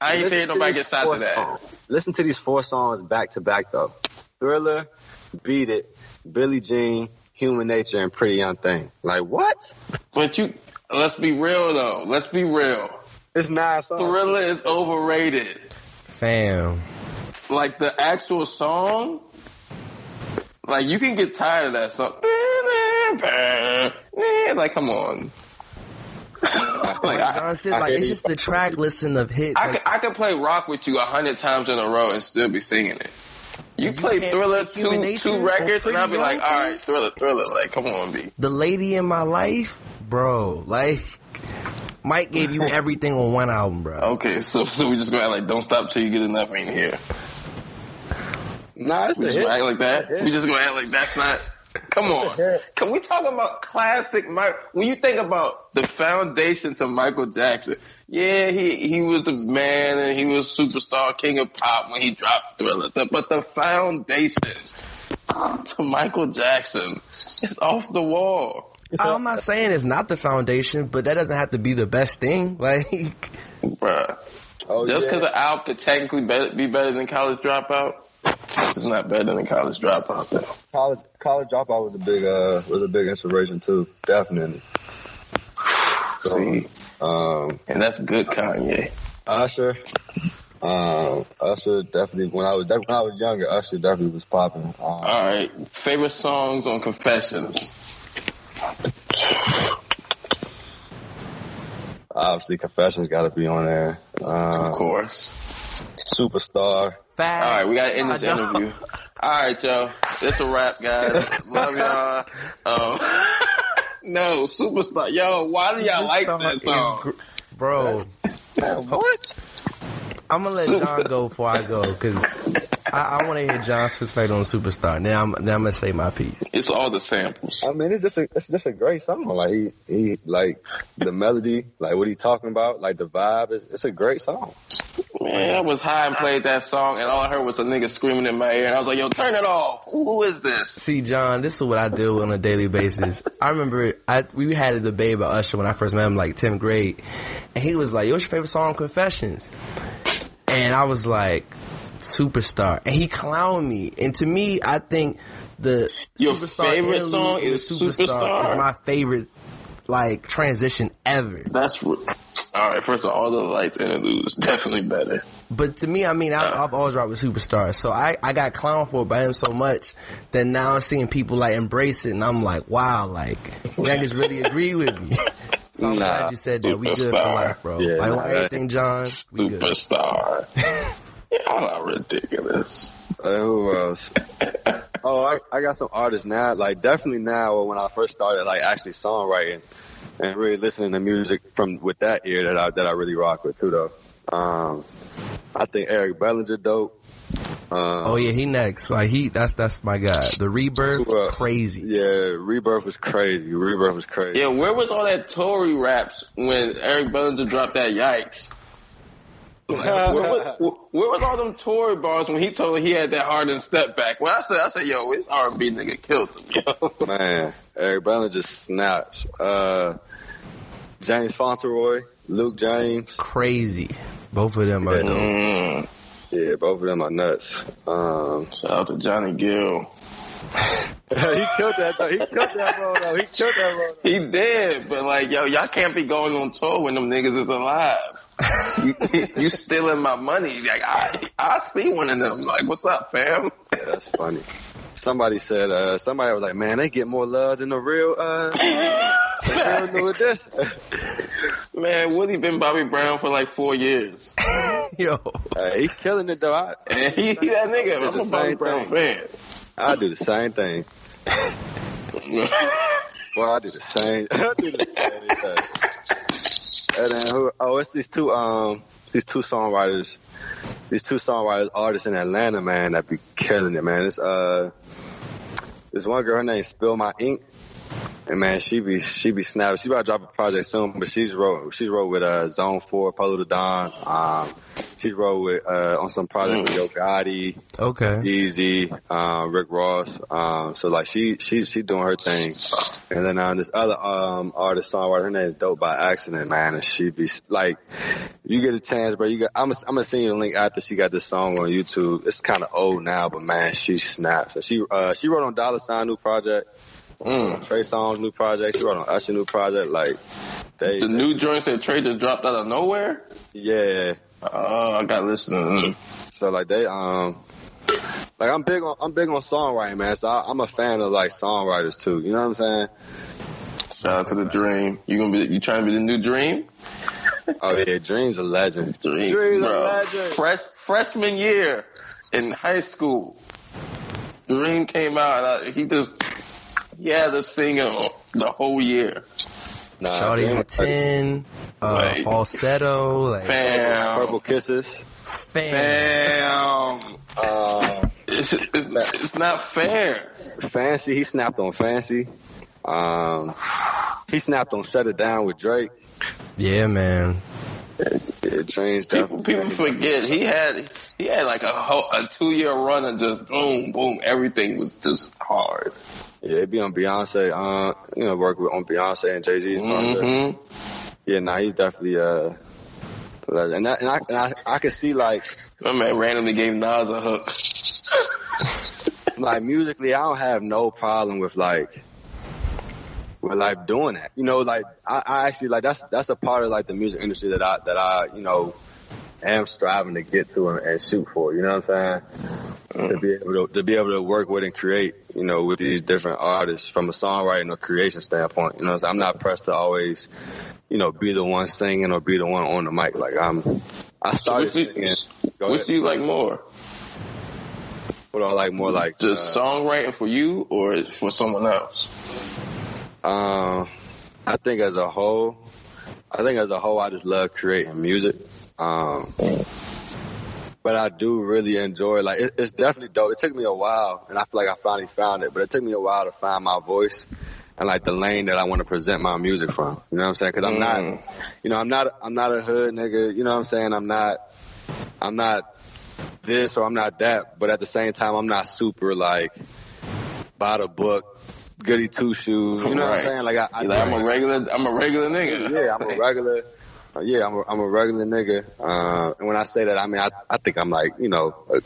I ain't listen saying to nobody these get shot to that. songs. Listen to these four songs back to back, though. Thriller, Beat It, Billie Jean, Human Nature, and Pretty Young Thing. Like, what? But you, let's be real though. Let's be real. It's nine songs. Thriller is overrated. Fam. Like the actual song, like you can get tired of that song. Like, come on. Like, Like I, John said, I like hear it's just the track listen of hits. I Like, could, I could play rock with you a hundred times in a row and still be singing it. You, You play Thriller play two two records and I'll be like, Young all Thing? right, Thriller, Thriller. Like, come on, B. the lady in my life, bro. Like Mike gave you everything on one album, bro. Okay, so so we just go act like don't stop till you get enough in here. Nah, it's We a just hit. gonna act like that. We just gonna act like that's not. Come on, can we talk about classic Mike? When you think about the foundation to Michael Jackson, yeah, he he was the man and he was superstar, king of pop when he dropped Thriller. But the foundation to Michael Jackson is off the wall. I'm not saying it's not the foundation, but that doesn't have to be the best thing. Like, Bruh. Oh, Just yeah. because an album could technically be, be better than College Dropout, it's not better than College Dropout though. college college dropout was a big uh was a big inspiration too, definitely. See, Um, and that's good Kanye. Usher, um, Usher definitely when I was when I was younger, Usher definitely was popping. Um, All right, favorite songs on Confessions. obviously, Confessions got to be on there. Of Um, course. Superstar. fast. All right, we gotta end this interview. All right, y'all. That's a wrap, guys. Love y'all. Um, no, superstar. Yo, why do y'all like Superstar that is song? gr- Bro, What? I'm gonna let John go before I go because I, I want to hear John's perspective on Superstar. Now I'm, now I'm gonna say my piece. It's all the samples. I mean, it's just a it's just a great song. Like he, he like the melody, like what he talking about, like the vibe. It's, it's a great song. Man, I was high and played that song, and all I heard was a nigga screaming in my ear, and I was like, "Yo, turn it off! Who is this?" See, John, this is what I deal with on a daily basis. I remember I we had a debate about Usher when I first met him, like 10th grade, and he was like, "Yo, what's your favorite song Confessions?" And I was like, "Superstar," and he clowned me. And to me, I think the Your Superstar favorite song is Superstar? is my favorite like transition ever. That's all right. First of all, all the lights interludes definitely better. But to me, I mean, I, uh. I've always rocked with Superstar, so I, I got clowned for it by him so much that now I'm seeing people like embrace it, and I'm like, wow, like niggas really agree with me. so I'm Nah. glad you said that. We good for Superstar. life, bro. Yeah, like nah, everything, John. We good. Superstar. Y'all are ridiculous. Uh, who else? oh, I, I got some artists now. Like definitely now, when I first started, like actually songwriting and really listening to music from with that ear that I that I really rock with too. Though, um, I think Eric Bellinger dope. Um, Oh yeah, he next. Like he, that's that's my guy. The rebirth, Who, uh, crazy. Yeah, Rebirth was crazy. Rebirth was crazy. Yeah, where was all that Tory raps when Eric Bellinger dropped that yikes? Like, where, was, where was all them Tory bars when he told he had that hard and step back? Well, I said, I said, yo, his R and B nigga killed him, yo. Man, Eric Bellinger just snaps. Uh, James Fauntleroy, Luke James. Crazy. Both of them are Yeah. dope. Mm. Yeah, both of them are nuts. Um, Shout out to Johnny Gill. he killed that. Though. He killed that bro. Though. He killed that bro. He did, but like, yo, y'all can't be going on tour when them niggas is alive. you, you stealing my money. Like, I, I see one of them. Like, what's up, fam? Yeah, that's funny. Somebody said, uh, somebody was like, man, they get more love than the real, uh, the real this. Man, Woody been Bobby Brown for like four years. Yo, Uh, he killing it though. I, And he, he that nigga. I'm the a Bobby same Brown thing. fan. I do the same thing. Well, I do the same. I do the same thing. And then who? Oh, it's these two. Um, these two songwriters. These two songwriters, artists in Atlanta, man, that be killing it, man. It's uh, this one girl, her name Spill My Ink, and man, she be she be snapping. She about to drop a project soon, but she's wrote she's wrote with uh Zone Four, Polo the Don. Um, she's wrote with uh on some project with Yo Gotti. okay. Easy, um, Rick Ross. Um, so like she she she doing her thing, and then um, this other um artist songwriter, her name is Dope by Accident, man, and she be like, you get a chance, bro. You got I'm gonna, I'm gonna send you the link after she got this song on YouTube. It's kind of old now, but man, she snaps. So she uh she wrote on Dollar Sign new project, Mm. Trey Songz new project. She wrote on Usher new project. Like they, The new joints that Trey just dropped out of nowhere. yeah. Oh, I got listening. So like they um like I'm big on I'm big on songwriting, man. So I, I'm a fan of like songwriters too. You know what I'm saying? Shout out to the Dream. You gonna be? You trying to be the new Dream? Oh yeah, Dream's a legend. Dream, Dream's a bro. legend. Fresh freshman year in high school, Dream came out. And I, he just he the to sing it the whole year. Nah, Shawty's Dream- ten. Uh, Right. falsetto. Like Fam, Purple Kisses. fam. fam. Uh, It's, it's, it's not fair. Fancy, he snapped on Fancy. Um, he snapped on Shut It Down with Drake. Yeah, man. It changed. People, definitely. people forget he had he had like a whole, a two year run and just boom boom everything was just hard. Yeah, it be on Beyonce. Uh, you know, work with on Beyonce and Jay Z's. Mm-hmm. Yeah, nah, he's definitely uh, and, that, and I and I, I could see like My man randomly gave Nas a hook. like musically, I don't have no problem with like with like doing that. You know, like I, I actually like that's that's a part of like the music industry that I that I you know am striving to get to and, and shoot for. You know what I'm saying? To be able to to be able to work with and create, you know, with these different artists from a songwriting or creation standpoint. You know, so I'm not pressed to always, you know, be the one singing or be the one on the mic. Like I'm, I started What do you, singing. What do you like more? What do I like more like Just uh, songwriting for you or for someone else? Um, I think as a whole, I think as a whole, I just love creating music. Um, but I do really enjoy like it, it's definitely dope. It took me a while, and I feel like I finally found it. But it took me a while to find my voice and like the lane that I want to present my music from. You know what I'm saying? Because I'm not, Mm. you know, I'm not, I'm not a hood nigga. You know what I'm saying? I'm not, I'm not this or I'm not that. But at the same time, I'm not super like by the book, goody two shoes. You know what I'm saying? Like I, I like, I'm a regular I'm a regular nigga. yeah, I'm a regular. Uh, yeah, I'm a, I'm a regular nigga. Uh, and when I say that, I mean I, I think I'm like you know uh,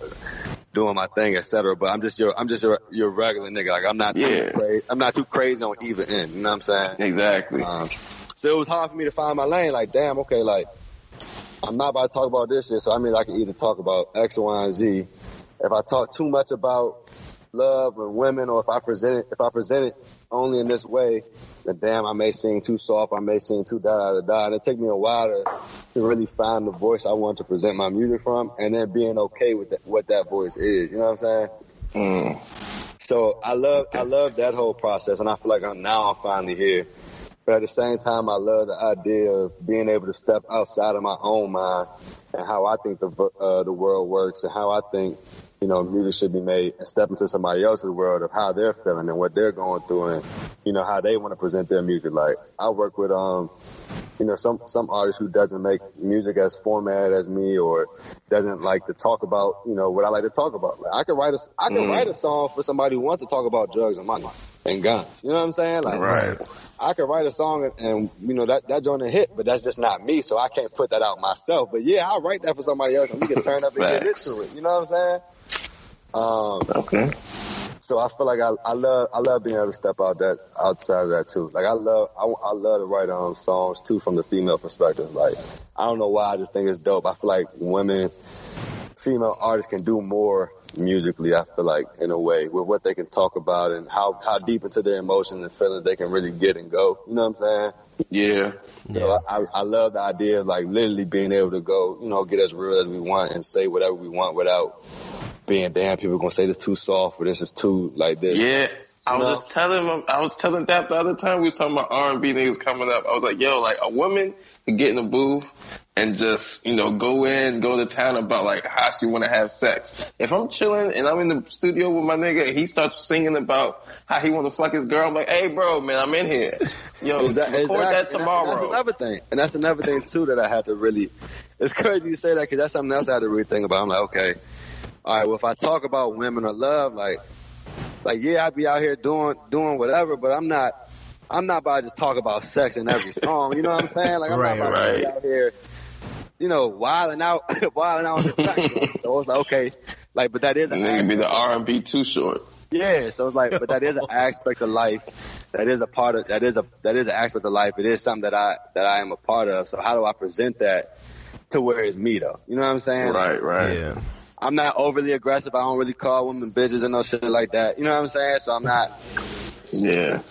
doing my thing, etc. But I'm just your I'm just your your regular nigga. Like I'm not Yeah. too crazy. I'm not too crazy on either end. You know what I'm saying? Exactly. Um, so it was hard for me to find my lane. Like damn, okay, like I'm not about to talk about this shit. So I mean I can either talk about X, Y, and Z. If I talk too much about love or women, or if I present it, if I present it only in this way, then damn, I may sing too soft, I may sing too da da da da. And it took me a while to, to really find the voice I want to present my music from, and then being okay with that, what that voice is. You know what I'm saying? So I love I love that whole process, and I feel like I'm now I'm finally here. But at the same time, I love the idea of being able to step outside of my own mind and how I think the uh, the world works and how I think you know music should be made, and step into somebody else's world of how they're feeling and what they're going through, and you know how they want to present their music. Like I work with um you know, some some artist who doesn't make music as formatted as me or doesn't like to talk about, you know, what I like to talk about. Like I could write a I could write a song for somebody who wants to talk about drugs and money and guns. You know what I'm saying? Like Right. I could write a song and, and you know that that joint a hit, but that's just not me, so I can't put that out myself. But yeah, I'll write that for somebody else and we can turn up and get into it. You know what I'm saying? Um, Okay. so I feel like I, I love I love being able to step out that outside of that too. Like I love I, I love to write um songs too from the female perspective. Like I don't know why I just think it's dope. I feel like women, female artists can do more musically. I feel like in a way with what they can talk about and how how deep into their emotions and feelings they can really get and go. You know what I'm saying? Yeah. So I, I love the idea of like literally being able to go, you know, get as real as we want and say whatever we want without being damn people are gonna say this too soft or this is too like this. Yeah. I was No. just telling him, I was telling that the other time we was talking about R&B niggas coming up. I was like, yo, like a woman can get in the booth and just, you know, go in, go to town about like how she want to have sex. If I'm chilling and I'm in the studio with my nigga he starts singing about how he want to fuck his girl, I'm like, hey bro, man, I'm in here. Yo, Exact- record exactly. that And that's- tomorrow. That's another thing, and that's another thing too that I had to really. It's crazy you say that because that's something else I had to really think about. I'm like, okay, all right. Well, if I talk about women or love, like, like yeah, I'd be out here doing doing whatever, but I'm not. I'm not about to just talk about sex in every song. You know what I'm saying? Like, I'm Right, not about to be out here, you know, wilding out, wilding out on the track. So it's like, okay, like, but that is an Nigga be the R&B too short. yeah, so it's like, but that is an aspect of life. That is a part of that is a that is an aspect of life. It is something that I that I am a part of. So how do I present that to where it's me though? You know what I'm saying? Right, right. Yeah. I'm not overly aggressive. I don't really call women bitches and no shit like that. You know what I'm saying? So I'm not. Yeah.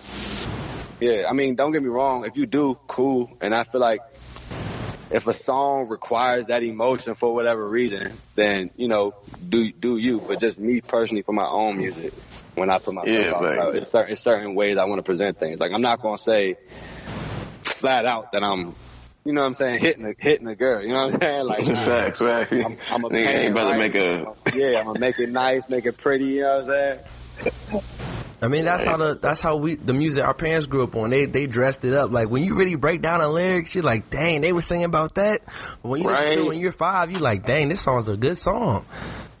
Yeah, I mean, don't get me wrong. If you do, cool. And I feel like if a song requires that emotion for whatever reason, then you know, do do you. But just me personally, for my own music, when I put my Yeah, out, like- it's, certain, it's certain ways I want to present things. Like I'm not gonna say flat out that I'm, you know what I'm saying, hitting a, hitting a girl. You know what I'm saying? Like. Facts, facts. I'm, I'm a Nigga ain't about to make a yeah, I'm gonna make it nice, make it pretty. You know what I'm saying? I mean, that's how the that's how we the music our parents grew up on. They they dressed it up. Like when you really break down the lyrics, you're like, dang, they were singing about that. But when you listen to it Right. when you're five, you're like, dang, this song's a good song.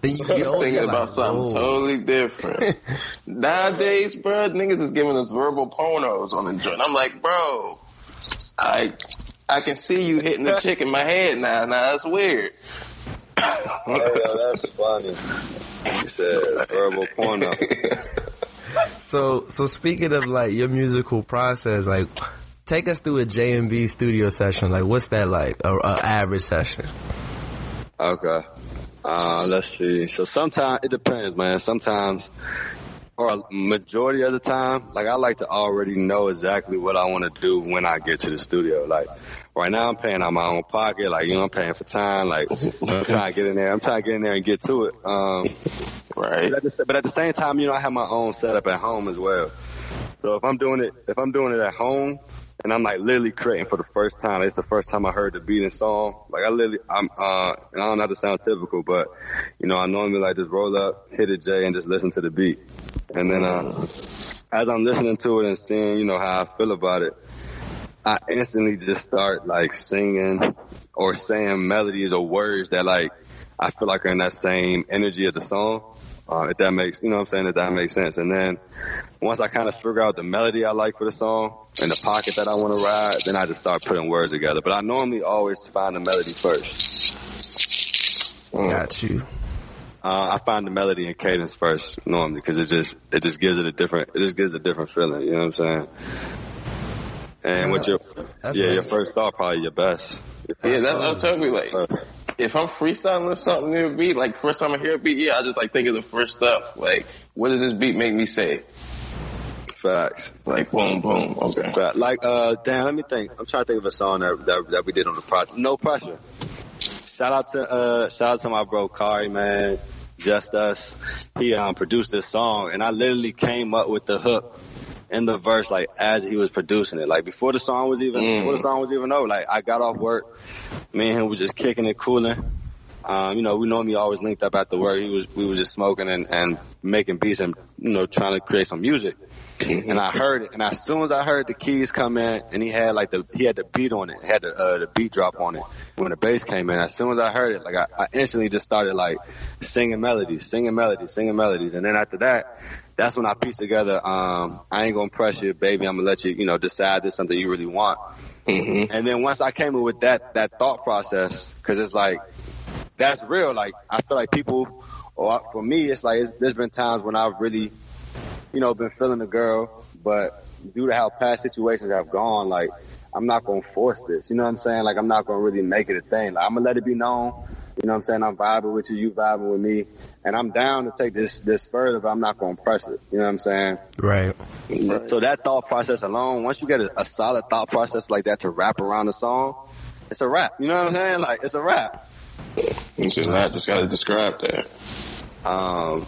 Then you get older, singing about like, something whoa. totally different. Nowadays, bro, niggas is giving us verbal pornos on the joint. I'm like, bro, I I can see you hitting the chick in my head now. Now that's weird. Oh, that's funny. You said verbal porno. So so speaking of like your musical process, like take us through a JMB studio session. Like what's that like? A, a average session. Okay. Uh, let's see. So sometimes it depends, man. Sometimes, or a majority of the time, like I like to already know exactly what I want to do when I get to the studio. Like right now, I'm paying out my own pocket. Like you know, I'm paying for time. Like I'm trying to get in there. I'm trying to get in there and get to it. Um, Right. but at, the, but at the same time, you know, I have my own setup at home as well. So if I'm doing it, if I'm doing it at home, and I'm like literally creating for the first time, it's the first time I heard the beat and song. Like I literally, I'm, uh, and I don't know how to sound typical, but you know, I normally like just roll up, hit a J, and just listen to the beat. And then, uh, as I'm listening to it and seeing, you know, how I feel about it, I instantly just start like singing or saying melodies or words that like I feel like are in that same energy of the song. Uh, if that makes, you know what I'm saying, if that makes sense. And then once I kind of figure out the melody I like for the song and the pocket that I want to ride, then I just start putting words together. But I normally always find the melody first. Got you. Uh, I find the melody and cadence first normally because it just it just gives it a different it just gives a different feeling. You know what I'm saying? And what your That's yeah right. your first thought probably your best. Yeah, that's what I'm telling you. Like, if I'm freestyling or something new beat, like first time I hear a beat, yeah, I just like think of the first stuff. Like, what does this beat make me say? Facts. Like, boom, boom. Okay. Fact. Like, uh, damn, let me think. I'm trying to think of a song that that, that we did on the project. No pressure. Shout out to uh, shout out to my bro Kari, man. Just us. He um, produced this song, and I literally came up with the hook in the verse like as he was producing it. Like before the song was even Mm. before the song was even over. Like I got off work, me and him was just kicking it, cooling. Um, you know, we normally always linked up after work. He was we was just smoking and, and making beats and you know trying to create some music. And I heard it, and as soon as I heard the keys come in, and he had like the he had the beat on it, had the uh, the beat drop on it. When the bass came in, as soon as I heard it, like I, I instantly just started like singing melodies, singing melodies, singing melodies, and then after that, that's when I pieced together. Um, I ain't gonna press you, baby. I'm gonna let you, you know, decide this is something you really want. Mm-hmm. And then once I came in with that that thought process, because it's like that's real. Like I feel like people, or for me, it's like it's, there's been times when I've really, you know, been feeling a girl, but due to how past situations have gone, like I'm not gonna force this. You know what I'm saying? Like I'm not gonna really make it a thing. Like I'm gonna let it be known. You know what I'm saying? I'm vibing with you, you vibing with me, and I'm down to take this this further, but I'm not gonna press it. You know what I'm saying? Right. So that thought process alone, once you get a, a solid thought process like that to wrap around the song, it's a rap. You know what I'm saying? Like it's a rap. You just, I just got to describe that. Um,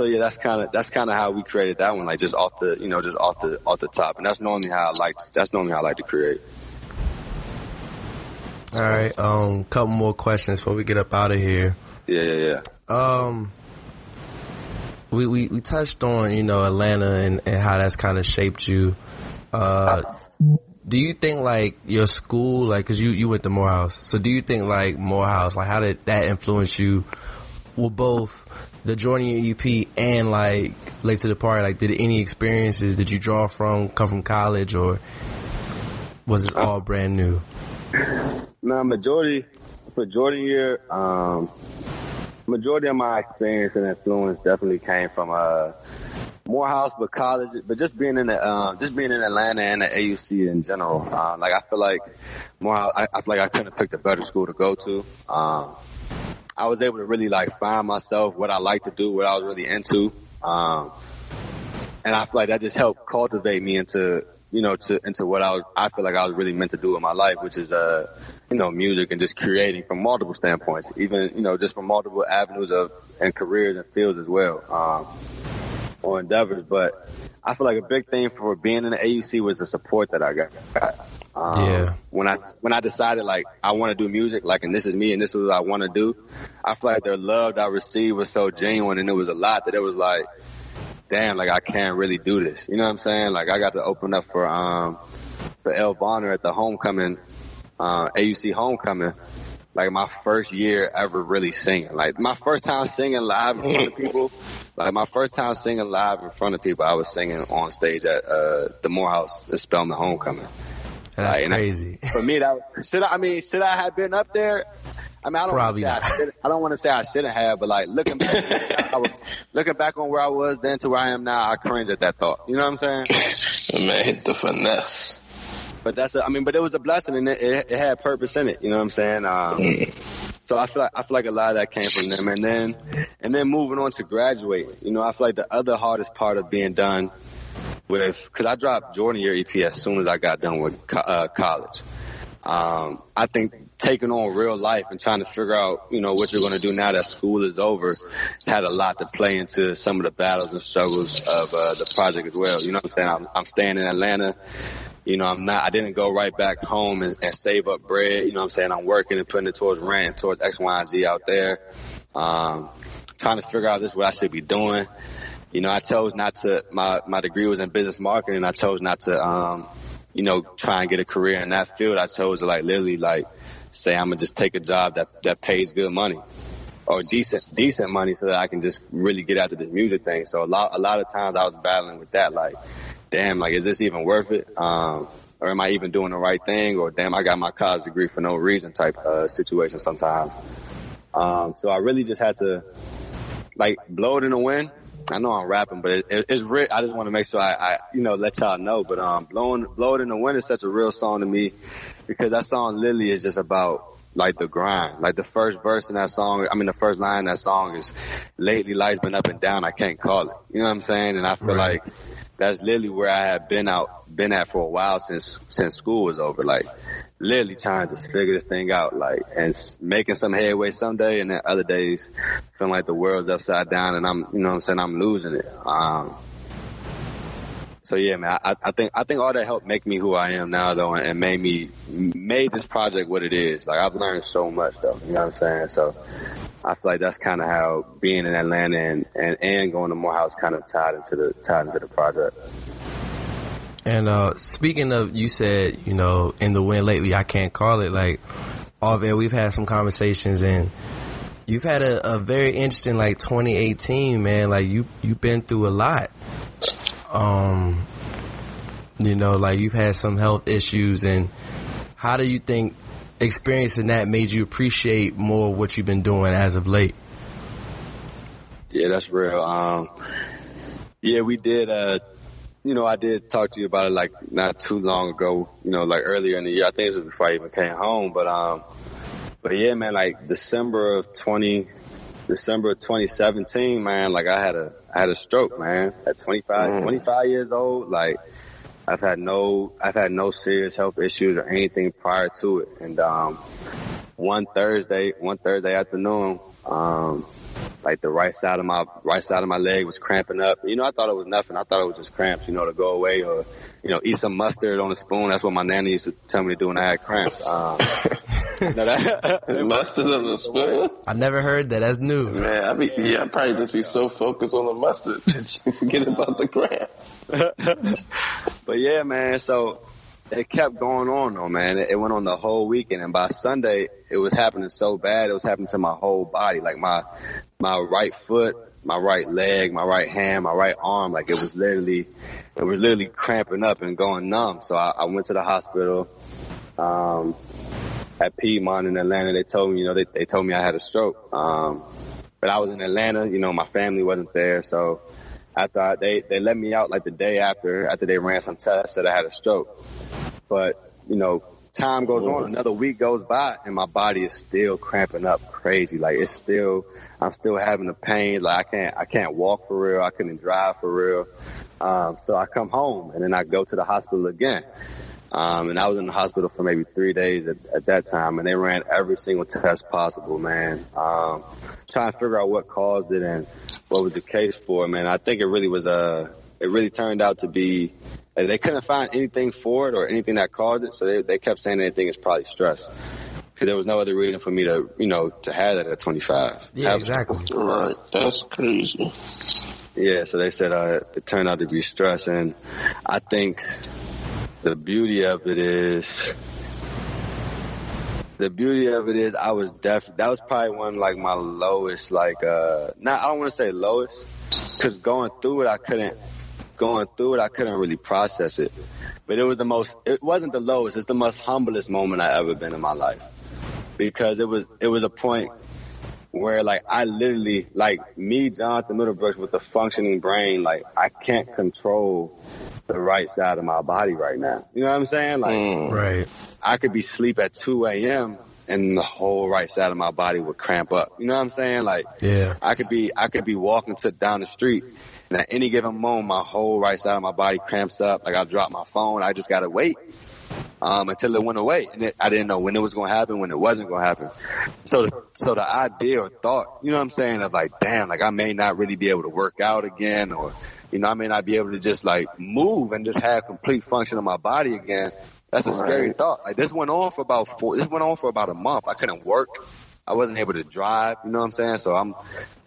so yeah, that's kind of that's kind of how we created that one, like just off the you know just off the off the top, and that's normally how I like that's normally how I like to create. All right. Um, couple more questions before we get up out of here. Yeah, yeah, yeah. Um, we, we, we touched on, you know, Atlanta and, and how that's kind of shaped you. Uh, do you think like your school, like, cause you, you went to Morehouse. So do you think like Morehouse, like how did that influence you with both the Year EP and like late to the party? Like did any experiences did you draw from come from college or was it all brand new? Now, majority for Jordan year, um, majority of my experience and influence definitely came from uh, Morehouse, but college, but just being in the, um, just being in Atlanta and the AUC in general. Um, like I feel like Morehouse, I, I feel like I couldn't have picked a better school to go to. Um, I was able to really like find myself, what I like to do, what I was really into. Um, and I feel like that just helped cultivate me into, you know, to, into what I was, I feel like I was really meant to do in my life, which is, uh, you know, music and just creating from multiple standpoints, even, you know, just from multiple avenues of, and careers and fields as well, um, or endeavors. But I feel like a big thing for being in the AUC was the support that I got. Um, Yeah. When I when I decided like I want to do music, like and this is me and this is what I want to do, I feel like the love that I received was so genuine and it was a lot that it was like, damn, like I can't really do this. You know what I'm saying? Like I got to open up for um for El Bonner at the homecoming, uh, AUC homecoming. Like my first year ever really singing. Like my first time singing live in front of people. Like my first time singing live in front of people, I was singing on stage at uh, the Morehouse at Spelman Homecoming. That's Like, and I- crazy. For me, that should I, I mean should I have been up there? I mean, I don't Probably want to say not. I, I don't want to say I shouldn't have, but like looking back, I was, looking back on where I was then to where I am now, I cringe at that thought. You know what I'm saying? Man, hit the finesse. But that's, a, I mean, but it was a blessing and it, it, it had purpose in it. You know what I'm saying? Um, so I feel like I feel like a lot of that came from them, and then and then moving on to graduate, You know, I feel like the other hardest part of being done with because I dropped Jordan Year EP as soon as I got done with co- uh, college. Um, I think taking on real life and trying to figure out, you know, what you're going to do now that school is over had a lot to play into some of the battles and struggles of uh, the project as well. You know what I'm saying? I'm, I'm staying in Atlanta. You know, I'm not, I didn't go right back home and, and save up bread. You know what I'm saying? I'm working and putting it towards rent towards X, Y, and Z out there. Um, trying to figure out this is what I should be doing. You know, I chose not to, my, my degree was in business marketing. I chose not to, um, you know, try and get a career in that field. I chose to like literally like say I'm gonna just take a job that, that pays good money or decent, decent money so that I can just really get after this music thing. So a lot, a lot of times I was battling with that. Like, damn, like, is this even worth it? Um, or am I even doing the right thing? Or damn, I got my college degree for no reason type, uh, situation sometimes. Um, so I really just had to like blow it in the wind. I know I'm rapping, but it, it, it's real. I just want to make sure I, I, you know, let y'all know. But um, blowing, blow it in the wind is such a real song to me because that song literally is just about like the grind. Like the first verse in that song, I mean the first line in that song is lately life's been up and down, I can't call it. You know what I'm saying? And I feel Right. like that's literally where I have been out been at for a while since since school was over. Like literally trying to figure this thing out, like and making some headway someday and then other days feeling like the world's upside down and I'm you know I'm saying, I'm losing it. Um so yeah, man, I, I think I think all that helped make me who I am now, though, and made me made this project what it is. Like I've learned so much, though. You know what I'm saying? So I feel like that's kind of how being in Atlanta and, and and going to Morehouse kind of tied into the tied into the project. And uh speaking of, you said you know in the win lately, I can't call it. Like off air, we've had some conversations and. You've had a, a very interesting like 2018, man. Like you you've been through a lot. Um, you know, like you've had some health issues, and how do you think experiencing that made you appreciate more what you've been doing as of late? Yeah, that's real. Um, yeah, we did. Uh, you know, I did talk to you about it like not too long ago. You know, like earlier in the year. I think it was before I even came home. But um, but yeah, man, like December of twenty, December of 2017, man. Like I had a I had a stroke, man. At 25, 25 years old, like. I've had no, I've had no serious health issues or anything prior to it. And, um, one Thursday, one Thursday afternoon, um, like the right side of my, right side of my leg was cramping up. You know, I thought it was nothing. I thought it was just cramps, you know, to go away or, you know, eat some mustard on a spoon. That's what my nanny used to tell me to do when I had cramps. Um, you know, that- Mustard on the spoon? I never heard that. That's new. Man, I be yeah, I probably just be so focused on the mustard that you forget about the cramp. but yeah, man. So it kept going on though, man. It, it went on the whole weekend, and by Sunday, it was happening so bad. It was happening to my whole body, like my my right foot, my right leg, my right hand, my right arm. Like it was literally, it was literally cramping up and going numb. So I, I went to the hospital. Um, at Piedmont in Atlanta, they told me, you know, they, they told me I had a stroke. Um, but I was in Atlanta, you know, my family wasn't there. So after I, they, they let me out like the day after, after they ran some tests that I had a stroke. But, you know, time goes on, another week goes by and my body is still cramping up crazy. Like it's still, I'm still having the pain. Like I can't, I can't walk for real. I couldn't drive for real. Um, so I come home and then I go to the hospital again. Um, and I was in the hospital for maybe three days at, at that time, and they ran every single test possible, man. Um, trying to figure out what caused it and what was the case for, man. I think it really was uh it really turned out to be, they couldn't find anything for it or anything that caused it, so they, they kept saying anything is probably stress. Because there was no other reason for me to, you know, to have that at 25. Yeah, Have- exactly. Right. That's crazy. yeah, so they said uh, it turned out to be stress, and I think the beauty of it is the beauty of it is I was def that was probably one like my lowest like uh not I don't want to say lowest because going through it I couldn't going through it I couldn't really process it but it was the most it wasn't the lowest it's the most humblest moment I ever been in my life because it was it was a point where like I literally like me, Jonathan Middlebrooks with a functioning brain, like I can't control the right side of my body right now. You know what I'm saying? Like Mm. Right. I could be asleep at 2 a.m. and the whole right side of my body would cramp up. You know what I'm saying? Like Yeah. I could be I could be walking to down the street and at any given moment my whole right side of my body cramps up. Like I drop my phone. I just gotta wait. Um, until it went away, and it, I didn't know when it was going to happen, when it wasn't going to happen. So, the, so the idea or thought, you know what I'm saying, of like, damn, like I may not really be able to work out again, or you know, I may not be able to just like move and just have complete function of my body again. That's a scary thought. Like this went on for about four. This went on for about a month. I couldn't work. I wasn't able to drive. You know what I'm saying? So I'm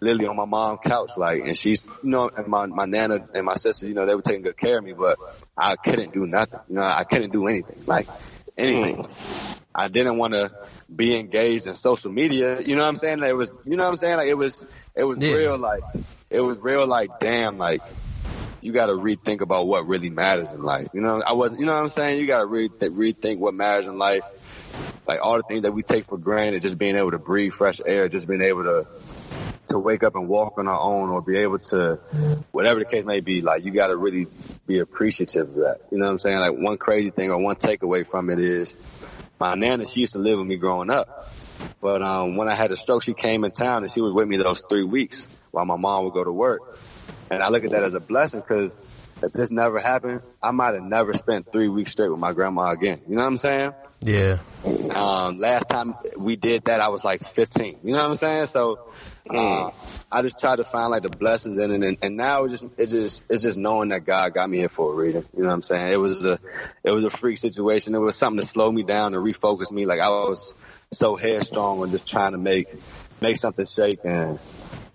literally on my mom's couch, like, and she's, you know, and my my nana and my sister, you know, they were taking good care of me, but I couldn't do nothing. You know, I couldn't do anything, like anything. Hmm. I didn't want to be engaged in social media. You know what I'm saying? Like, It was, you know what I'm saying? Like it was, it was Yeah. real. Like it was real. Like damn, like you got to rethink about what really matters in life. You know, I was, you know what I'm saying? You got to re- rethink what matters in life. Like all the things that we take for granted, just being able to breathe fresh air, just being able to to wake up and walk on our own, or be able to, whatever the case may be. Like you got to really be appreciative of that. You know what I'm saying? Like one crazy thing or one takeaway from it is, my nana, she used to live with me growing up. But um, when I had a stroke, she came in town and she was with me those three weeks while my mom would go to work. And I look at that as a blessing because if this never happened, I might have never spent three weeks straight with my grandma again. You know what I'm saying? Yeah. Um, last time we did that, I was like 15. You know what I'm saying? So, uh, I just tried to find like the blessings in it, and, and now it just it just it's just knowing that God got me here for a reason. You know what I'm saying? It was a it was a freak situation. It was something to slow me down and refocus me. Like I was so headstrong and just trying to make make something shake, and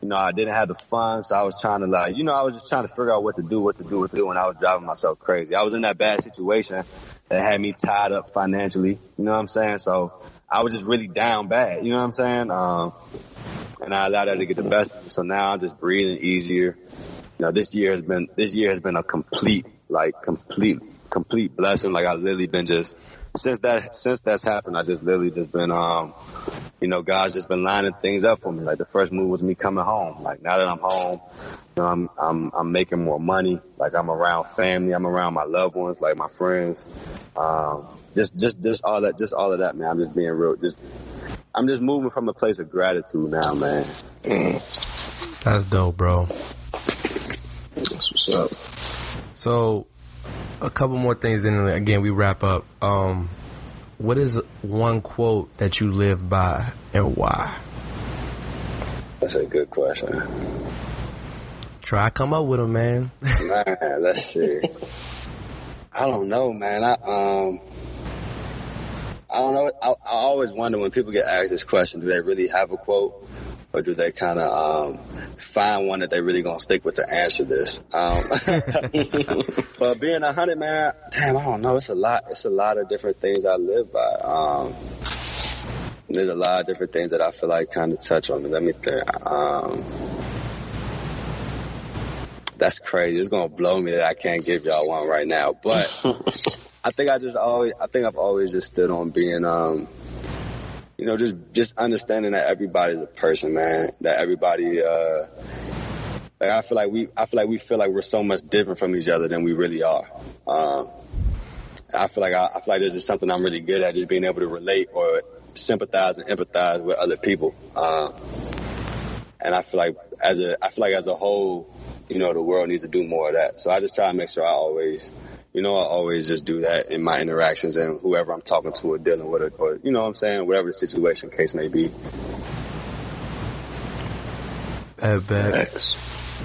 you know I didn't have the funds, so I was trying to like you know I was just trying to figure out what to do, what to do, what to do, and I was driving myself crazy. I was in that bad situation that had me tied up financially. You know what I'm saying? So I was just really down bad. You know what I'm saying? Um, and I allowed that to get the best of me. So now I'm just breathing easier. You know, this year has been this year has been a complete, like complete, complete blessing. Like I've literally been just since that since that's happened, I just literally just been um, you know, God's just been lining things up for me. Like the first move was me coming home. Like now that I'm home, you know, I'm I'm I'm making more money. Like I'm around family, I'm around my loved ones, like my friends. Um, just just just all that, just all of that, man. I'm just being real. Just I'm just moving from a place of gratitude now, man. That's dope, bro. That's what's up. So, a couple more things, and then again we wrap up. Um, what is one quote that you live by and why? That's a good question. Try come up with them, man. Man, let's see. I don't know, man. I um, I don't know. I, I always wonder when people get asked this question: Do they really have a quote, or do they kind of um, find one that they really gonna stick with to answer this? Um, but being a hundred, man, damn, I don't know. It's a lot. It's a lot of different things I live by. Um, there's a lot of different things that I feel like kind of touch on. Let me think. Um, that's crazy. It's gonna blow me that I can't give y'all one right now. But I think I just always, I think I've always just stood on being, um, you know, just just understanding that everybody's a person, man. That everybody, uh, like I feel like we, I feel like we feel like we're so much different from each other than we really are. Um, I feel like I, I feel like this is something I'm really good at, just being able to relate or sympathize and empathize with other people. Um, and I feel like as a, I feel like as a whole, you know, the world needs to do more of that. So I just try to make sure I always, you know, I always just do that in my interactions and whoever I'm talking to or dealing with, or, or you know what I'm saying, whatever the situation case may be. At bet. Thanks.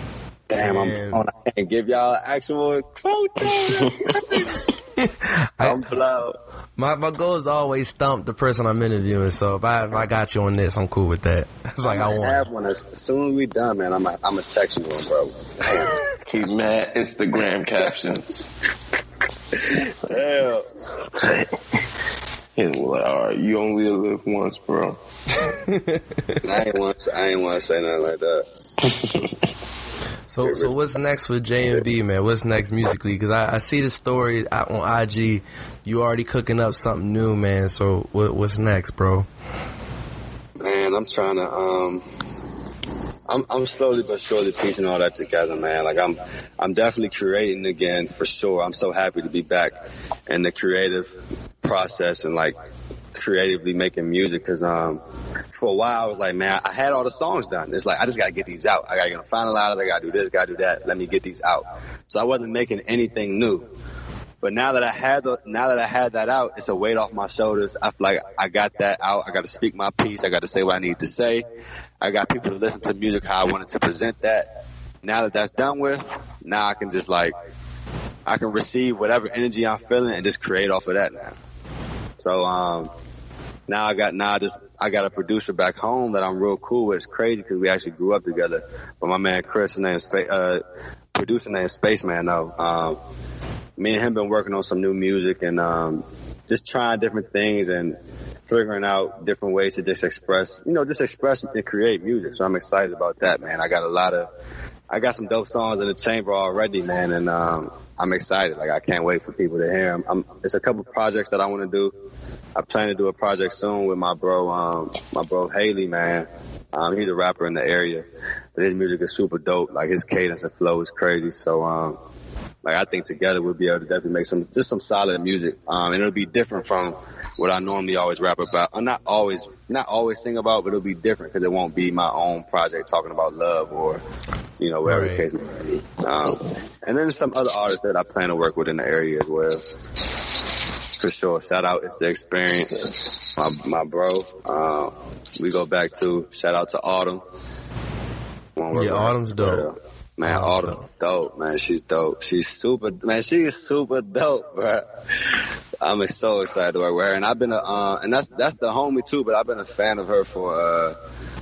Damn, Man. I'm on. I can't give y'all an actual quote. I'm blown. My my goal is to always stump the person I'm interviewing. So if I if I got you on this, I'm cool with that. It's like I I want. have one. As, as soon as we done, man, I'm a, I'm a text you one, bro. Keep mad Instagram captions. Damn. And we're like, all right, you only live once, bro. I ain't want. To, I ain't want to say nothing like that. So so what's next for JMB, man? What's next musically? Because I, I see the story on IG. You already cooking up something new, man. So what what's next, bro? Man, I'm trying to. Um, I'm I'm slowly but surely piecing all that together, man. Like I'm I'm definitely creating again for sure. I'm so happy to be back in the creative process and like creatively making music because um for a while I was like, man, I had all the songs done. It's like I just gotta get these out. I gotta get them finalized. I gotta do this. Gotta do that. Let me get these out. So I wasn't making anything new. But now that I had the, now that I had that out, it's a weight off my shoulders. I feel like I got that out. I got to speak my piece. I got to say what I need to say. I got people to listen to music how I wanted to present that. Now that that's done with, now I can just like, I can receive whatever energy I'm feeling and just create off of that now. So, um, now I got, now I just, I got a producer back home that I'm real cool with. It's crazy because we actually grew up together. But my man Chris, his name is, Spa- uh, producer name Spaceman though. Um, me and him been working on some new music and um, just trying different things and figuring out different ways to just express, you know, just express and create music. So I'm excited about that, man. I got a lot of, I got some dope songs in the chamber already, man, and um, I'm excited. Like I can't wait for people to hear them. I'm, there's a couple projects that I want to do. I plan to do a project soon with my bro, um, my bro Haley, man. Um, he's a rapper in the area, but his music is super dope. Like his cadence and flow is crazy. So, um, like I think together we'll be able to definitely make some just some solid music. Um, and it'll be different from what I normally always rap about. I'm not always not always sing about, but it'll be different because it won't be my own project talking about love or you know whatever Right. the case may be. Um, and then there's some other artists that I plan to work with in the area as well. For sure. Shout out, it's the experience. My my bro. Um, we go back to shout out to Autumn. Yeah. Autumn's dope. Man, Autumn, dope. Man, she's dope. She's super. Man, she is super dope, bro. I'm so excited to work with her, and I've been a, uh, and that's that's the homie too. But I've been a fan of her for, uh,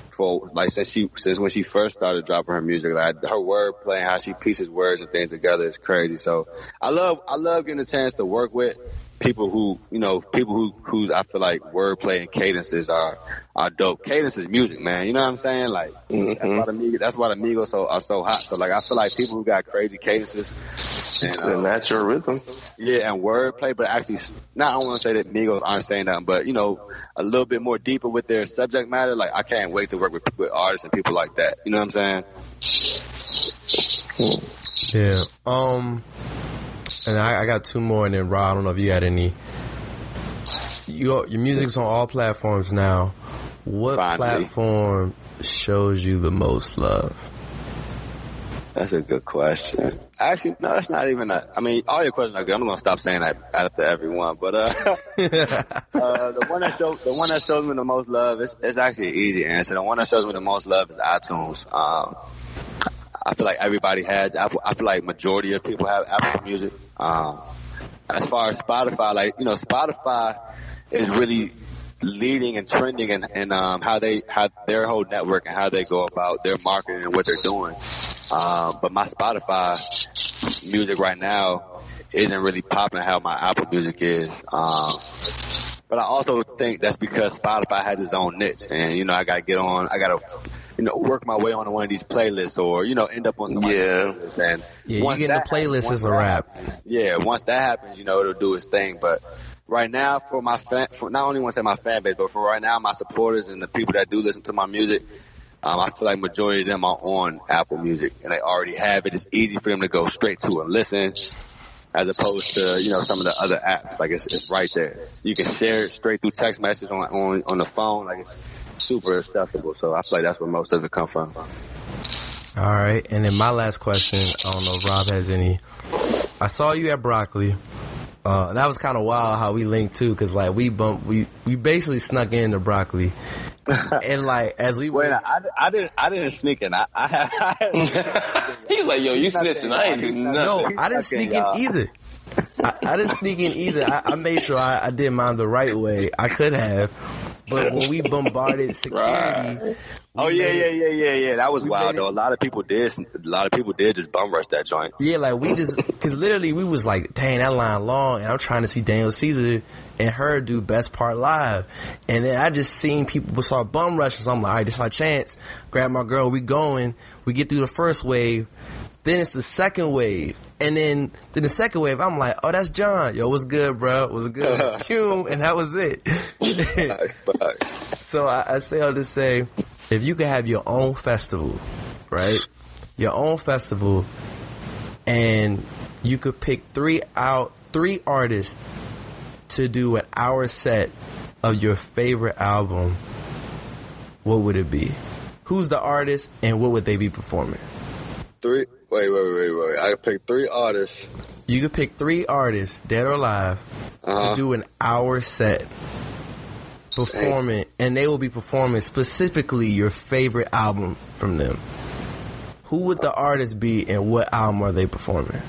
for like since she since when she first started dropping her music. Like her word playing, how she pieces words and things together is crazy. So I love I love getting a chance to work with people who you know people who who I feel like wordplay and cadences are are dope. Cadence is music, man. You know what I'm saying? Like that's why the Migos, that's why the Migos so, are so hot. So like I feel like people who got crazy cadences and It's a uh, natural rhythm. yeah, and wordplay, but actually, s- not I want to say that Migos aren't saying nothing, but you know, a little bit more deeper with their subject matter. Like I can't wait to work with, with artists and people like that. You know what I'm saying? Yeah. Um, and I, I got two more, and then Rob, I don't know if you had any. Your your music's on all platforms now. What Finally. platform shows you the most love? That's a good question. Actually, no, that's not even a. I mean, all your questions are good. I'm gonna stop saying that after every one, but uh, uh, the one that shows the one that shows me the most love is it's actually an easy answer. The one that shows me the most love is iTunes. Um, I feel like everybody has Apple. I feel like majority of people have Apple Music. Um, as far as Spotify, like you know, Spotify is really leading and trending and, in um, how they how their whole network and how they go about their marketing and what they're doing. Um, but my Spotify music right now isn't really popping how my Apple Music is. Um, but I also think that's because Spotify has its own niche, and you know I gotta get on. I gotta you know work my way on one of these playlists, or you know end up on somebody's Yeah. playlist. And Yeah, you once get in the playlist happens- as a wrap. happens- Yeah, once that happens, you know it'll do its thing. But right now, for my fan, for not only want to say my fan base, but for right now, my supporters and the people that do listen to my music. Um, I feel like majority of them are on Apple Music and they already have it. It's easy for them to go straight to and listen as opposed to, you know, some of the other apps. Like it's, it's right there. You can share it straight through text message on, on, on the phone. Like it's super accessible. So I feel like that's where most of it come from. All right, and then my last question. I don't know if Rob has any. I saw you at Broccoli. Uh, that was kind of wild how we linked too, because like we bumped, we we basically snuck into Broccoli, and like as we Wait, was, I, I didn't, I didn't sneak in. I, I, I He's like, yo, you snitching. I ain't do no. I didn't sneak in y'all. either. I, I didn't sneak in either. I, I made sure I, I did mine the right way. I could have, but when we bombarded security, oh we yeah, yeah, yeah, yeah, yeah. That was wild it- though. A lot of people did, a lot of people did just bum rush that joint. Yeah, like we just because literally we was like, dang, that line long, and I'm trying to see Daniel Caesar and her do best part live, and then I just seen people start bum rushing. So I'm like, all right, this is our chance. Grab my girl, we going. We get through the first wave, then it's the second wave, and then then the second wave, I'm like, oh, that's John. Yo, what's good, bro? What's good? Phew, and that was it. So I, say I say all to say, if you could have your own festival, right? Your own festival, and you could pick three out three artists to do an hour set of your favorite album. What would it be? Who's the artist, and what would they be performing? Three. Wait, wait, wait, wait. I pick three artists. You could pick three artists, dead or alive, Uh-huh. to do an hour set performing, and they will be performing specifically your favorite album from them. Who would the artist be, and what album are they performing?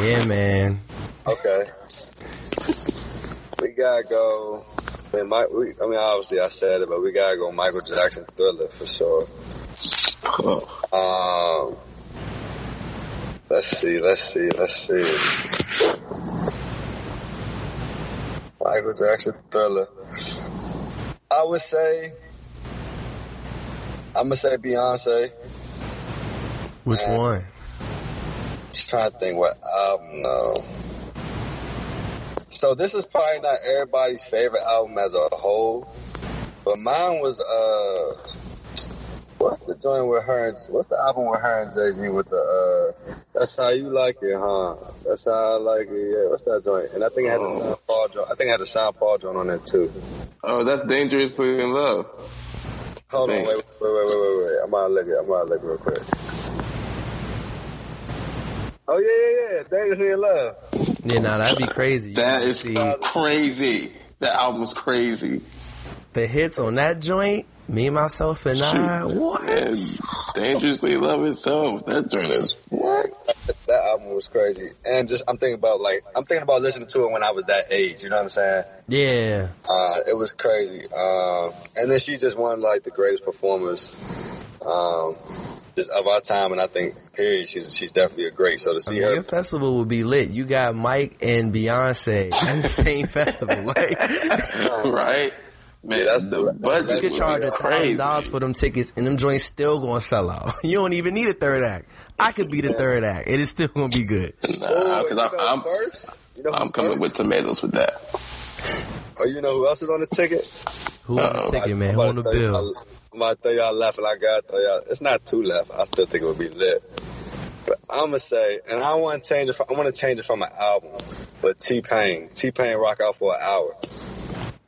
Yeah, man. Okay. We gotta go. I mean, Mike, we, I mean, obviously I said it, but we gotta go Michael Jackson Thriller for sure. Um, let's see, let's see, let's see. Michael Jackson Thriller. I would say, I'm gonna say Beyonce. Which one? Just trying to think what album No. So this is probably not everybody's favorite album as a whole, but mine was uh, What's the joint with her? And, what's the album with her and Jay Z with the? uh That's how you like it, huh? That's how I like it. Yeah, what's that joint? And I think I had a Sean Paul joint. I think I had a Sean Paul joint on that too. Oh, that's dangerously in love. Hold on, wait, wait, wait, wait, wait, wait. I'm gonna look it. I'm gonna look it real quick. Oh yeah, yeah, yeah. Dangerously in love. Yeah, nah, that'd be crazy. You That can is see crazy. That album's crazy. the hits on that joint. Me, myself, and I. What? And dangerously love itself. That joint is what? That album was crazy. And just I'm thinking about like I'm thinking about listening to it when I was that age. You know what I'm saying? Yeah. Uh, it was crazy. Um, and then she just one like the greatest performers um, just of our time. And I think period, she's she's definitely a great. So to I see mean, her, your festival would be lit. You got Mike and Beyonce in the same festival. Like, right? Man, that's- the that- budget you could charge be a thousand crazy. dollars for them tickets, and them joints still gonna sell out. You don't even need a third act. I could be the third act. It is still gonna be good. Nah, Oh, because I'm, I'm, first? You know I'm coming first? with tomatoes with that. Oh, you know who else is on the tickets? Who on the Uh-oh. ticket, man? I'm Who on the bill? y'all- I'm about to throw y'all left, and I got to throw y'all. It's not too left. I still think it would be lit. But I'm gonna say, and I want to change it. From, I want to change it from an album, but T Pain, T Pain rock out for an hour.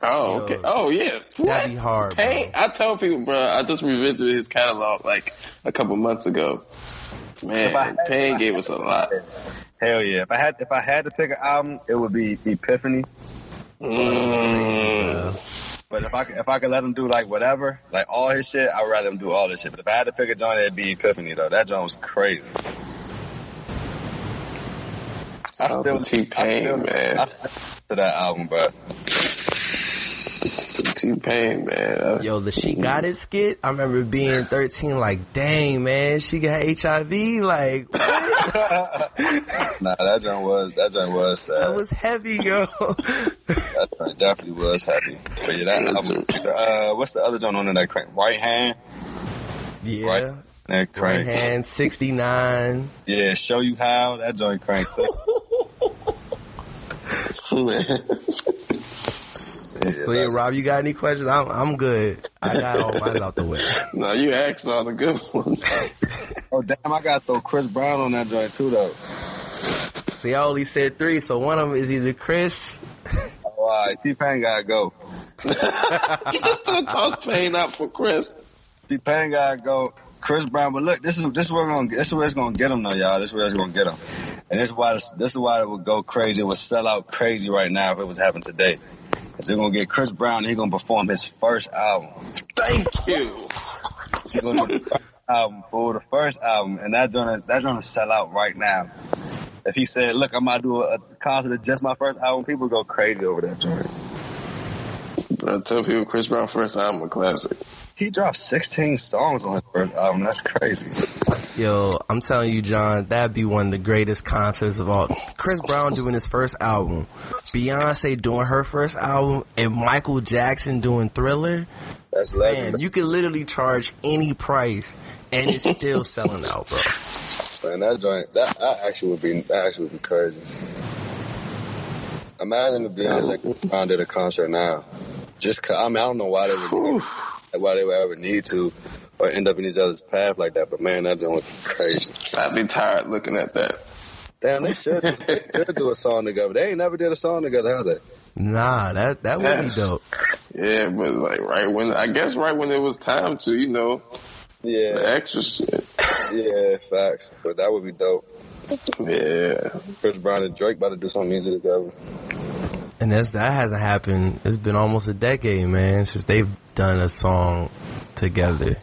Oh, Yo, okay. Oh, yeah. That'd be hard, bro. Pain, I tell people, bro, I just revisited his catalog like a couple months ago. Man, had- Pain gave us a lot. Hell yeah! If I had if I had to pick an album, it would be Epiphany. Mm. But if I could- if I could let him do like whatever, like all his shit, I'd rather him do all this shit. But if I had to pick a joint, it'd be Epiphany though. That joint was crazy. I still to T-Pain, I still, man. I still to that album, but T Pain, man. Yo, the She Got It skit. I remember being 13, like, dang, man, she got HIV. Like, Nah, that joint was that joint was sad. that was heavy, yo. that joint definitely was heavy. But yeah, that album. Uh, what's the other joint on that crank? Right hand. yeah. Right. That Right hand, 69. Yeah, show you how that joint crank. too. man. Yeah, So, yeah, Rob, you got any questions? I'm, I'm good. I got all mine out the way. no, you asked all the good ones. Oh damn, I got to throw Chris Brown on that joint too though. See, I only said three, so one of them is either Chris. Oh, all right, T Pain gotta go. you just still toss Pain out for Chris. T Pain gotta go. Chris Brown, but look, this is this is where we're gonna this is where it's gonna get him though, y'all. This is where it's gonna get him, and this is why this, this is why it would go crazy. It would sell out crazy right now if it was happening today. They're gonna get Chris Brown. He's gonna perform his first album. Thank you. He gonna do the album for the first album, and that's gonna that's gonna sell out right now. If he said, "Look, I'm gonna do a, a concert of just my first album," people go crazy over that joint. I tell people Chris Brown first album a classic. He dropped 16 songs on his first album. That's crazy. Yo, I'm telling you, John, that'd be one of the greatest concerts of all. Chris Brown doing his first album, Beyonce doing her first album, and Michael Jackson doing Thriller. That's Man, you can literally charge any price, and it's still selling out, bro. Man, that joint, that, that actually would be, that actually would be crazy. Imagine if Beyonce Brown did a concert now. Just, I mean, I don't know why they would, why they would ever need to, or end up in each other's path like that. But man, that joint would be crazy. I'd be tired looking at that. Damn, they should, they should do a song together. They ain't never did a song together, have they? Nah, that that would be dope. Yeah, but like right when I guess right when it was time to, you know, the Yeah, extra shit. yeah, facts. But that would be dope. Yeah. Chris Brown and Drake about to do some music together. And that's that hasn't happened. It's been almost a decade, man, since they've done a song together.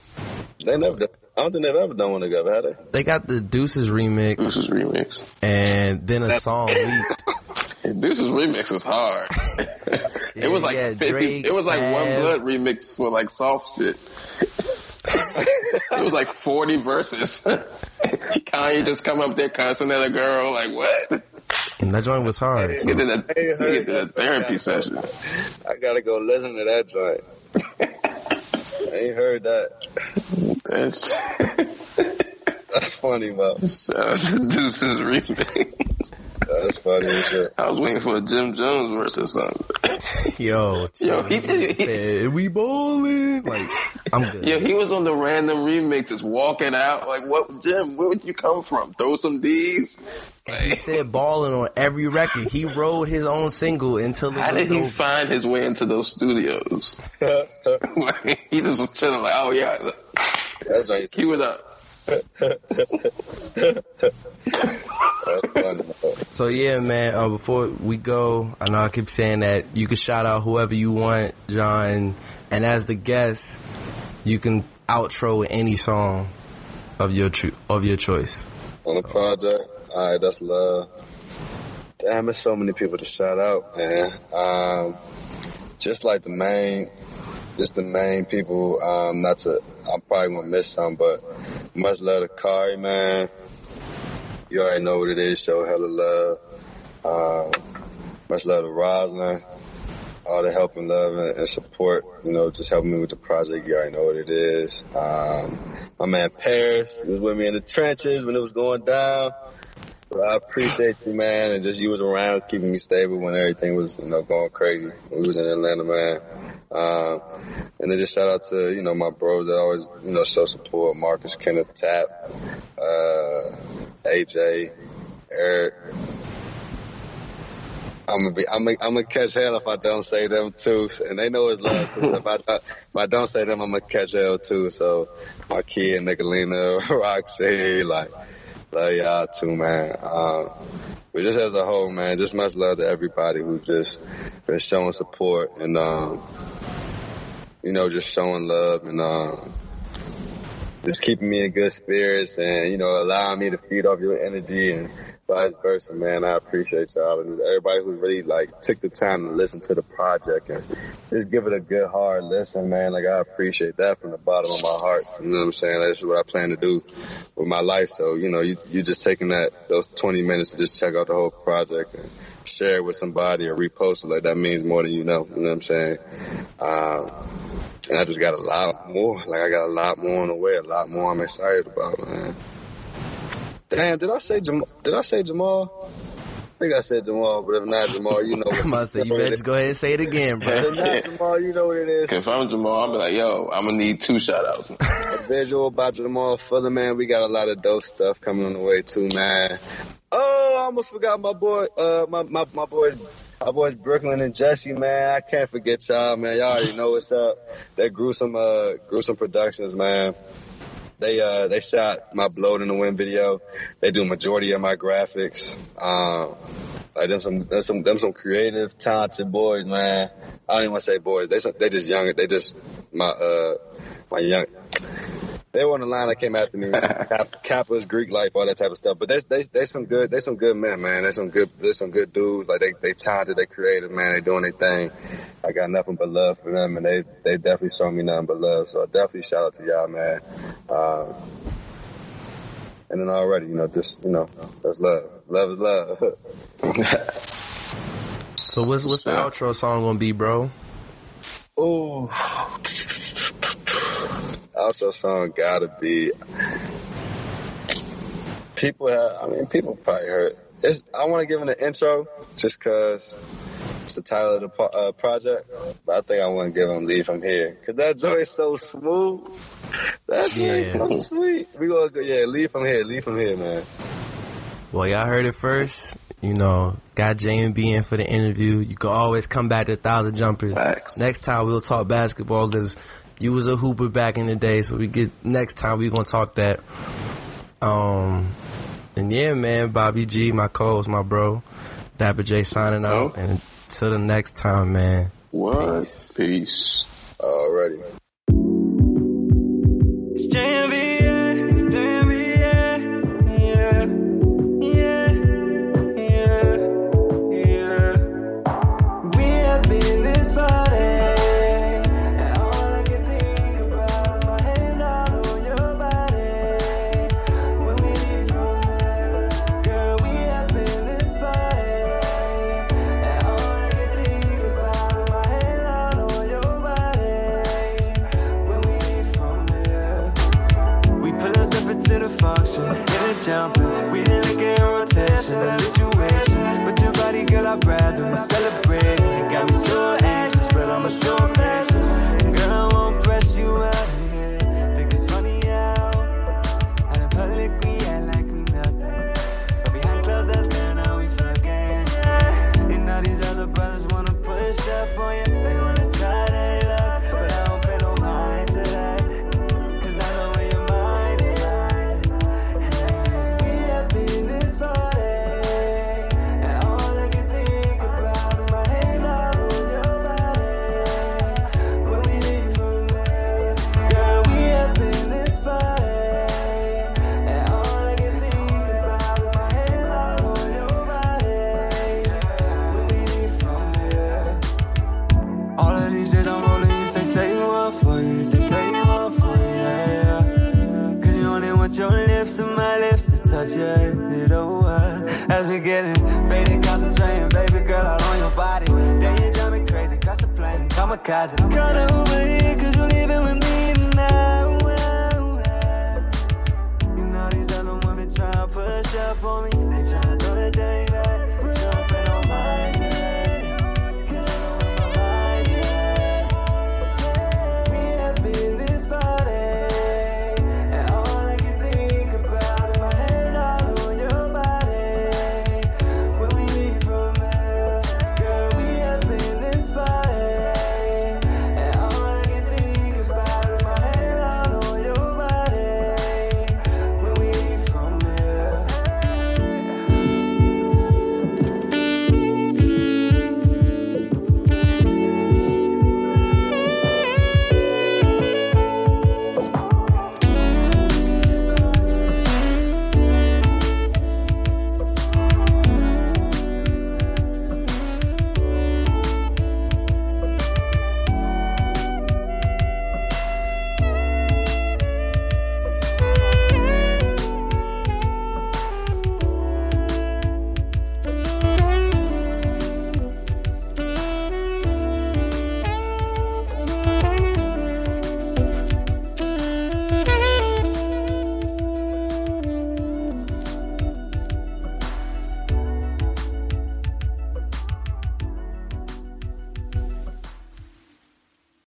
They never, done, I don't think they've ever done one together, have they? They got the Deuces remix, is remix. and then a song leaked. This is remix was hard. it was like Yeah, 50, Drake, it was like one blood remix for like soft shit. it was like 40 verses. Kanye just come up there cussing at a girl like what? And that joint was hard. so- He did a, Hey, he heard did a that. therapy session. I gotta go listen to that joint. I ain't heard that. That's, That's funny, man. shout out to Deuces remix. That's funny as shit. I was waiting for a Jim Jones verse or something. Yo, Yo, he- he- said we bowling. Like I'm good. Yeah, he was on the random remixes, walking out like, "What, Jim? Where would you come from? Throw some D's." He said balling on every record. He wrote his own single until it How did he over. find his way into those studios? Like, he just was chilling, like, "Oh yeah, That's right. cue it up." So yeah, man. Uh, before we go, I know I keep saying that you can shout out whoever you want, John, and as the guest, you can outro any song of your cho- of your choice. On the project, all right, that's love. Damn, there's so many people to shout out, man. Um, just like the main, just the main people. Um, not to, I'm probably gonna miss some, but much love to Kari, man. You already know what it is. Show hella love. Um, much love to Roslyn. All the help and love and, and support, you know, just helping me with the project. You already know what it is. Um, my man Paris was with me in the trenches when it was going down. I appreciate you, man, and just you was around keeping me stable when everything was, you know, going crazy. We was in Atlanta, man. Um, and then just shout out to, you know, my bros that always, you know, show support. Marcus, Kenneth, Tap, uh, AJ, Eric. I'm gonna be, I'm gonna, I'm gonna catch hell if I don't say them too, and they know it's love too. if I, if I don't say them, I'm gonna catch hell too. So, my kid, Nicolina, Roxy, like, love y'all too, man. Um, but just as a whole, man, just much love to everybody who's just been showing support and, um, you know, just showing love and, um, just keeping me in good spirits and, you know, allowing me to feed off your energy and vice versa, man. I appreciate y'all and everybody who really like took the time to listen to the project and just give it a good hard listen, man. Like I appreciate that from the bottom of my heart. You know what I'm saying? That's what I plan to do with my life. So, you know, you you just taking that those 20 minutes to just check out the whole project and share it with somebody or repost it, like that means more than you know. You know what I'm saying? Um, and I just got a lot more. Like I got a lot more on the way. A lot more I'm excited about, man. Damn, did I say Jamal? Did I say Jamal? I think I said Jamal, but if not Jamal, you know. I'm about to say you better just go ahead and say it again, bro. If not Jamal, you know what it is. If I'm Jamal, I'll be like, "Yo, I'm gonna need two shout outs." A visual about Jamal Fuller, man. We got a lot of dope stuff coming on the way too, man. Oh, I almost forgot my boy, uh, my, my, my boys, my boys Brooklyn and Jesse, man. I can't forget y'all, man. Y'all already know what's up. That gruesome, uh, gruesome productions, man. They uh they shot my blowed in the wind video. They do majority of my graphics. Um like them some them some them some creative, talented boys, man. I don't even want to say boys. They some, they just young. They just my uh my young. They were on the line that came after me. Cap, Kappa's Greek life, all that type of stuff. But they they they some good they some good men, man. They some good they some good dudes. Like they they talented, they creative, man. They doing their thing. I got nothing but love for them, and they they definitely show me nothing but love. So definitely shout out to y'all, man. Um, and then already, you know, just you know, that's love. Love is love. So what's what's the outro song gonna be, bro? Ooh. Outro song gotta be. People have, I mean, people probably heard. It's, I want to give it an intro just because it's the title of the po- uh, project. But I think I want to give them Leave From Here because that joint is so smooth. That joint is Yeah. so sweet. We gonna go, yeah, Leave From Here, Leave From Here, man. Well, y'all heard it first. You know, got JMB in for the interview. You can always come back to thousand jumpers. Facts. Next time we'll talk basketball because you was a hooper back in the day. So we get next time we gonna talk that. Um, and yeah, man, Bobby G, my co-host, my bro, Dapper J signing out. Oh. And till the next time, man. What? Peace. Peace. Already. It's JMB, jumping. We didn't look in rotation, a situation. But your body, girl, I'd rather celebrate. You got me so anxious, but I'ma show touch over. As we getting faded, concentrating, baby girl, all on your body. Then you drive me crazy, cross the plane, kamikaze. The Uber here, cause you leaving with me now. You know these other women try to push up on me.